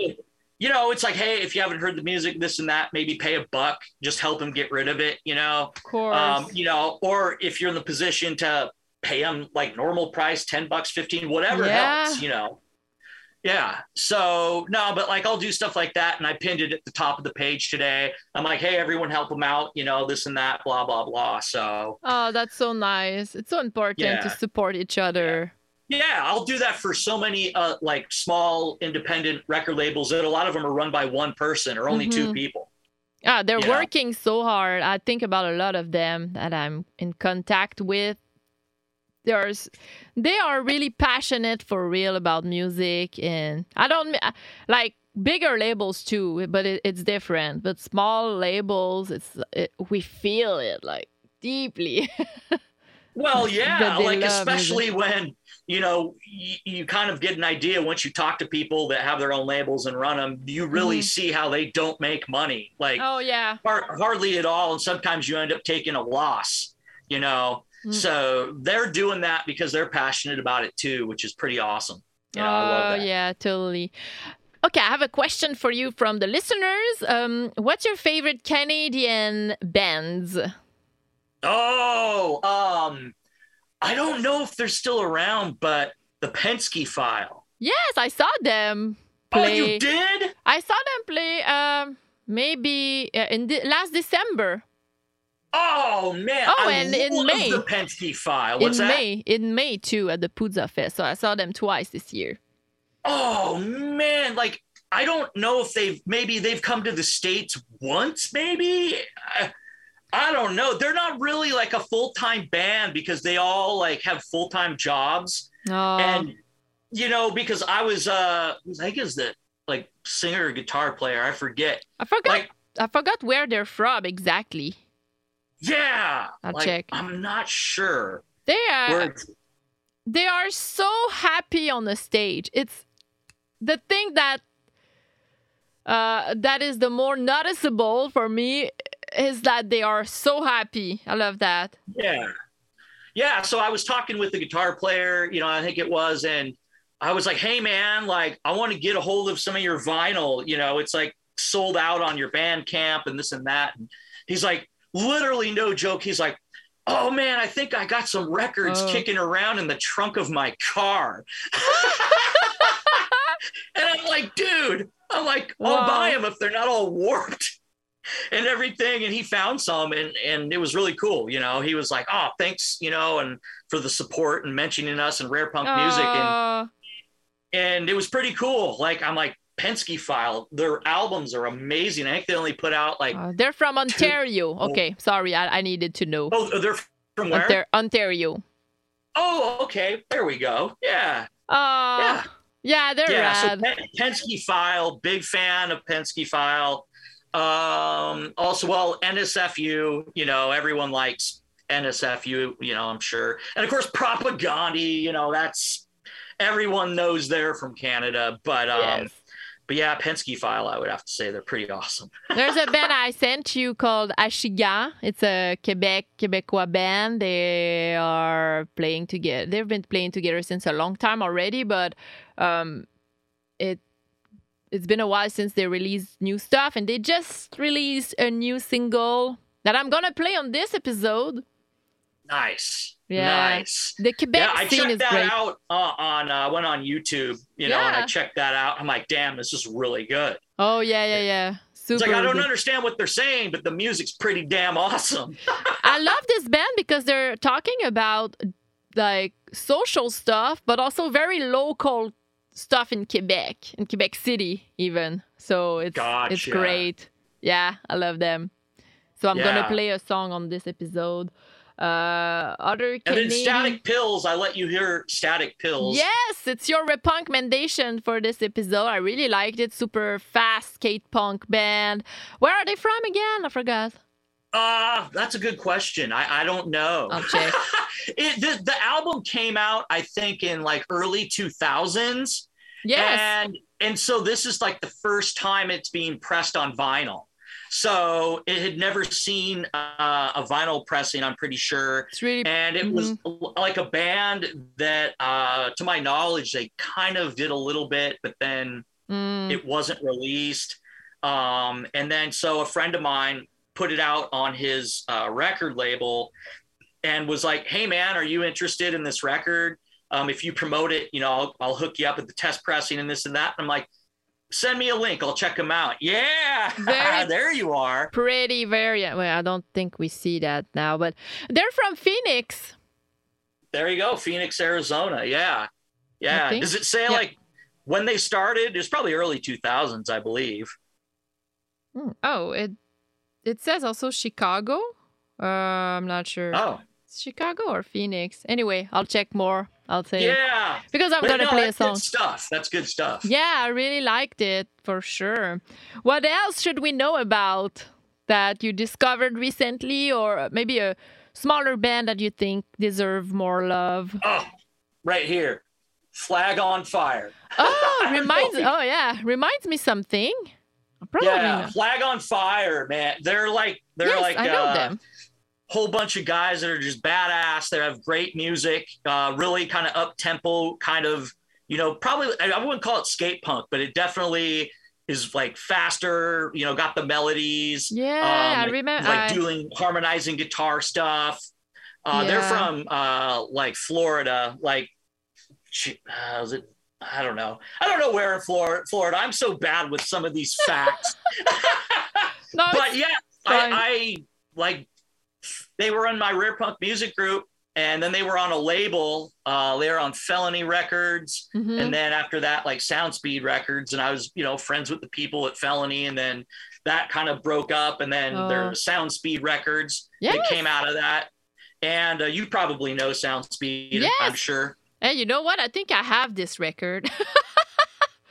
you know, it's like, hey, if you haven't heard the music, this and that, maybe pay a buck, just help them get rid of it, you know, of course. um, you know, or if you're in the position to pay them like normal price, 10 bucks, 15, whatever Yeah. helps, you know. Yeah. So no, but like I'll do stuff like that. And I pinned it at the top of the page today. I'm like, hey, everyone help them out, you know, this and that, blah, blah, blah. So oh, that's so nice. It's so important to support each other. Yeah, I'll do that for so many uh, like small independent record labels that a lot of them are run by one person or only two Mhm. people. Ah, they're Yeah. working so hard. I think about a lot of them that I'm in contact with. There's, they are really passionate for real about music, and I don't like bigger labels too, but it, it's different. But small labels, it's it, we feel it like deeply. Well, yeah, like especially when you know you, you kind of get an idea once you talk to people that have their own labels and run them. You really Mhm. see how they don't make money, like oh yeah, har- hardly at all, and sometimes you end up taking a loss. You know, Mm. so they're doing that because they're passionate about it too, which is pretty awesome. You know, I love Oh, that. yeah, totally. Okay, I have a question for you from the listeners. Um, what's your favorite Canadian bands? Oh, um, I don't know if they're still around, but the Penske File. Yes, I saw them Oh, play. you did? I saw them play. Um, maybe uh, in the, last December Oh man! Oh, I and in May. the Penske File. What's in that? May. In May too at the Pouzza Fest. So I saw them twice this year. Oh man! Like I don't know if they've maybe they've come to the states once. Maybe I, I don't know. They're not really like a full time band because they all like have full time jobs. Oh, and you know because i was uh i think is the like singer or guitar player i forget I forgot. like I forgot where they're from exactly. Yeah I'll like, check. i'm not sure They are. they are so happy on the stage. It's the thing that uh, that is the more noticeable for me is that they are so happy. I love that. yeah yeah so i was talking with the guitar player you know i think it was and i was like hey man like i want to get a hold of some of your vinyl you know it's like sold out on your band camp and this and that and he's like literally no joke. He's like oh man i think i got some records Oh. kicking around in the trunk of my car. And i'm like dude i'm like i'll Wow. buy them if they're not all warped and everything. And he found some and and it was really cool you know? He was like oh thanks you know and for the support and mentioning us and rare punk music and and it was pretty cool. Like i'm like Penske file their albums are amazing i think they only put out like uh, they're from Ontario. Okay, sorry, I, I needed to know. oh they're from where Ontar- Ontario. Oh, okay. There we go. Yeah. Oh, Yeah. yeah, they're yeah. So rad. Pen- Penske File, big fan of Penske File. Um, also, well, SNFU, you know, everyone likes SNFU, you know, I'm sure. And of course, Propagandhi, you know, that's everyone knows they're from Canada. But um, Yes. But yeah, Penske File, I would have to say they're pretty awesome. There's a band I sent you called Achigan. It's a Quebec Quebecois band. They are playing together. They've been playing together since a long time already, but um, it it's been a while since they released new stuff, and they just released a new single that I'm gonna play on this episode. Nice. Yeah. Nice. The Quebec yeah, I scene checked is that great. out uh, on uh, went on YouTube, you know, and I checked that out. I'm like, damn, this is really good. Oh yeah, yeah, yeah. Super. It's like I don't understand what they're saying, but the music's pretty damn awesome. I love this band because they're talking about like social stuff, but also very local stuff in Quebec, in Quebec City, even. So it's it's great. Yeah, I love them. So I'm gonna play a song on this episode. Uh, other And then Static Pills, I let you hear Static Pills. Yes, it's your recommendation for this episode. I really liked it. Super fast skate punk band. Where are they from again? I forgot. Uh, that's a good question. I, I don't know. I'll it, the, the album came out, I think, in like early 2000s. Yes. And and so this is like the first time it's being pressed on vinyl. So it had never seen uh, a vinyl pressing, I'm pretty sure. it's really And it was like a band that, uh, to my knowledge, they kind of did a little bit, but then mm, it wasn't released. Um, and then so a friend of mine put it out on his uh, record label and was like, "Hey man, are you interested in this record? Um, if you promote it, you know, I'll, I'll hook you up with the test pressing and this and that." And I'm like, "Send me a link. I'll check them out." Yeah, there you are. pretty very well i don't think we see that now but they're from phoenix There you go, Phoenix, Arizona. Yeah, yeah. think- Does it say yeah. like when they started? It's probably early 2000s, I believe. Hmm. oh it it says also chicago uh i'm not sure Oh, It's chicago or phoenix anyway i'll check more i'll say yeah. because i'm But gonna no, play a that's song Good stuff. That's good stuff. yeah i really liked it for sure what else should we know about that you discovered recently or maybe a smaller band that you think deserve more love Oh, right here. Flag on fire. oh reminds oh yeah reminds me something Probably yeah, not. Flag on Fire, man. They're like they're yes, like I know uh, them. Whole bunch of guys that are just badass. They have great music, uh, really kind of up tempo, kind of you know probably I wouldn't call it skate punk, but it definitely is like faster. You know, got the melodies. Yeah, I remember. Like I- doing harmonizing guitar stuff. Uh, They're from uh, like Florida, like uh, is it? I don't know. I don't know where in Florida. Florida. I'm so bad with some of these facts. no, but yeah, fine. I, I like they were in my rare punk music group, and then they were on a label. Uh, they were on Felony Records, Mhm. and then after that, like Soundspeed Records, and I was you know friends with the people at Felony, and then that kind of broke up, and then Oh. there's Soundspeed Records yes. that came out of that. And uh, you probably know Sound Soundspeed, I'm sure. Hey, you know what? I think I have this record.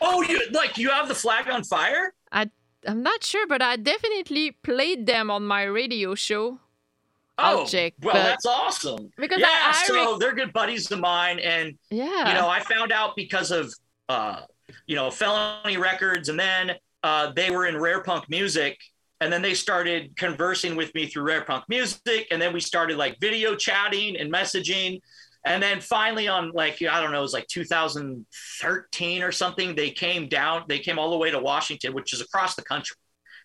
Oh, you like you have the flag on fire? I I'm not sure, but I definitely played them on my radio show. Oh, check, Well, but- that's awesome. Because yeah, I, I so rec- they're good buddies of mine, and yeah. you know, I found out because of uh, you know, felony records, and then uh, they were in rare punk music, and then they started conversing with me through rare punk music, and then we started like video chatting and messaging. And then finally, on like I don't know, it was like 2013 or something. They came down. They came all the way to Washington, which is across the country,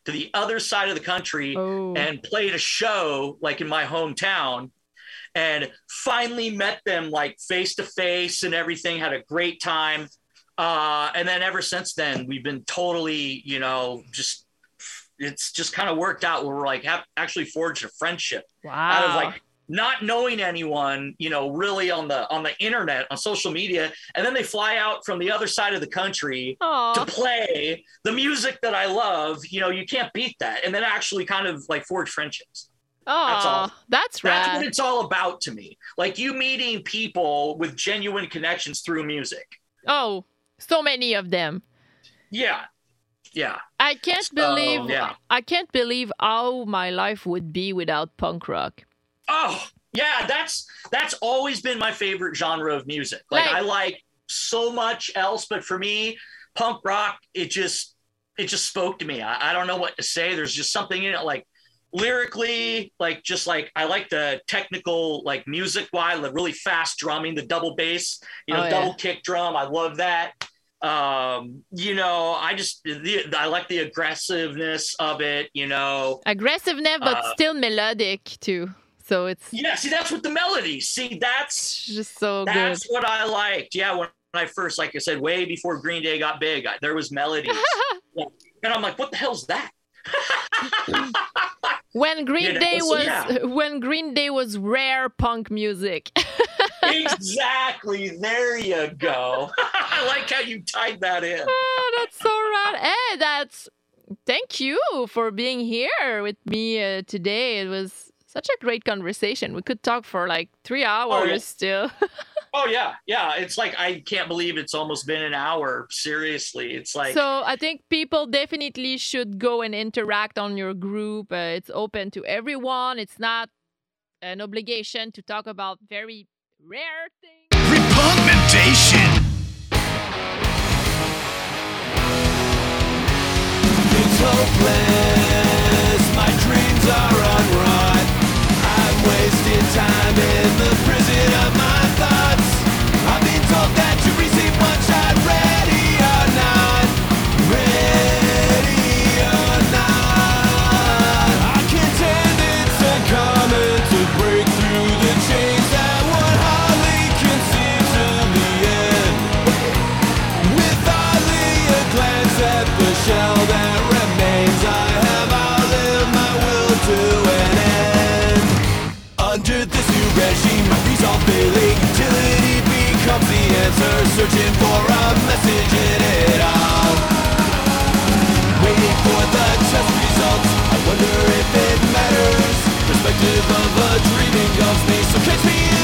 to the other side of the country, oh. and played a show like in my hometown and finally met them like face to face and everything had a great time uh, and then ever since then we've been totally you know just it's just kind of worked out where we're like have actually forged a friendship wow. out of like not knowing anyone you know really on the on the internet on social media and then they fly out from the other side of the country Aw. to play the music that I love, you know, you can't beat that. And then actually kind of like forge friendships. Oh, that's, all. that's That's what it's all about to me. Like you meeting people with genuine connections through music. Oh, so many of them. Yeah. Yeah. I can't believe yeah. I can't believe how my life would be without punk rock. Oh, yeah, that's that's always been my favorite genre of music. Like Like- I like so much else, but for me, punk rock, it just it just spoke to me. I, I don't know what to say. There's just something in it like lyrically, like just like I like the technical, like music wise, the really fast drumming, the double bass, you know, Oh, yeah. double kick drum. I love that. Um, you know, I just the, I like the aggressiveness of it, you know. Aggressiveness, but Uh, still melodic too. So it's Yeah, see that's what the melody. See, that's just so good. That's what I liked. Yeah, when I first, like I said, way before Green Day got big, I, there was melodies, and I'm like, what the hell's that? when Green You know, Day so was yeah. when Green Day was rare punk music. exactly. There you go. I like how you tied that in. oh, that's so rad. Hey, that's thank you for being here with me uh, today. It was such a great conversation. We could talk for like three hours yeah. still. Oh yeah, yeah. It's like I can't believe it's almost been an hour. Seriously, it's like so I think people definitely should go and interact on your group. Uh, it's open to everyone. It's not an obligation to talk about very rare things. Repugnation. It's hopeless, my dreams are in the failing, utility becomes the answer. Searching for a message in it all. Waiting for the test results, I wonder if it matters. Perspective of a dreaming of me, so catch me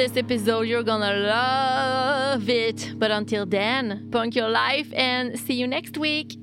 this episode. You're gonna love it. But until then, punk your life and see you next week.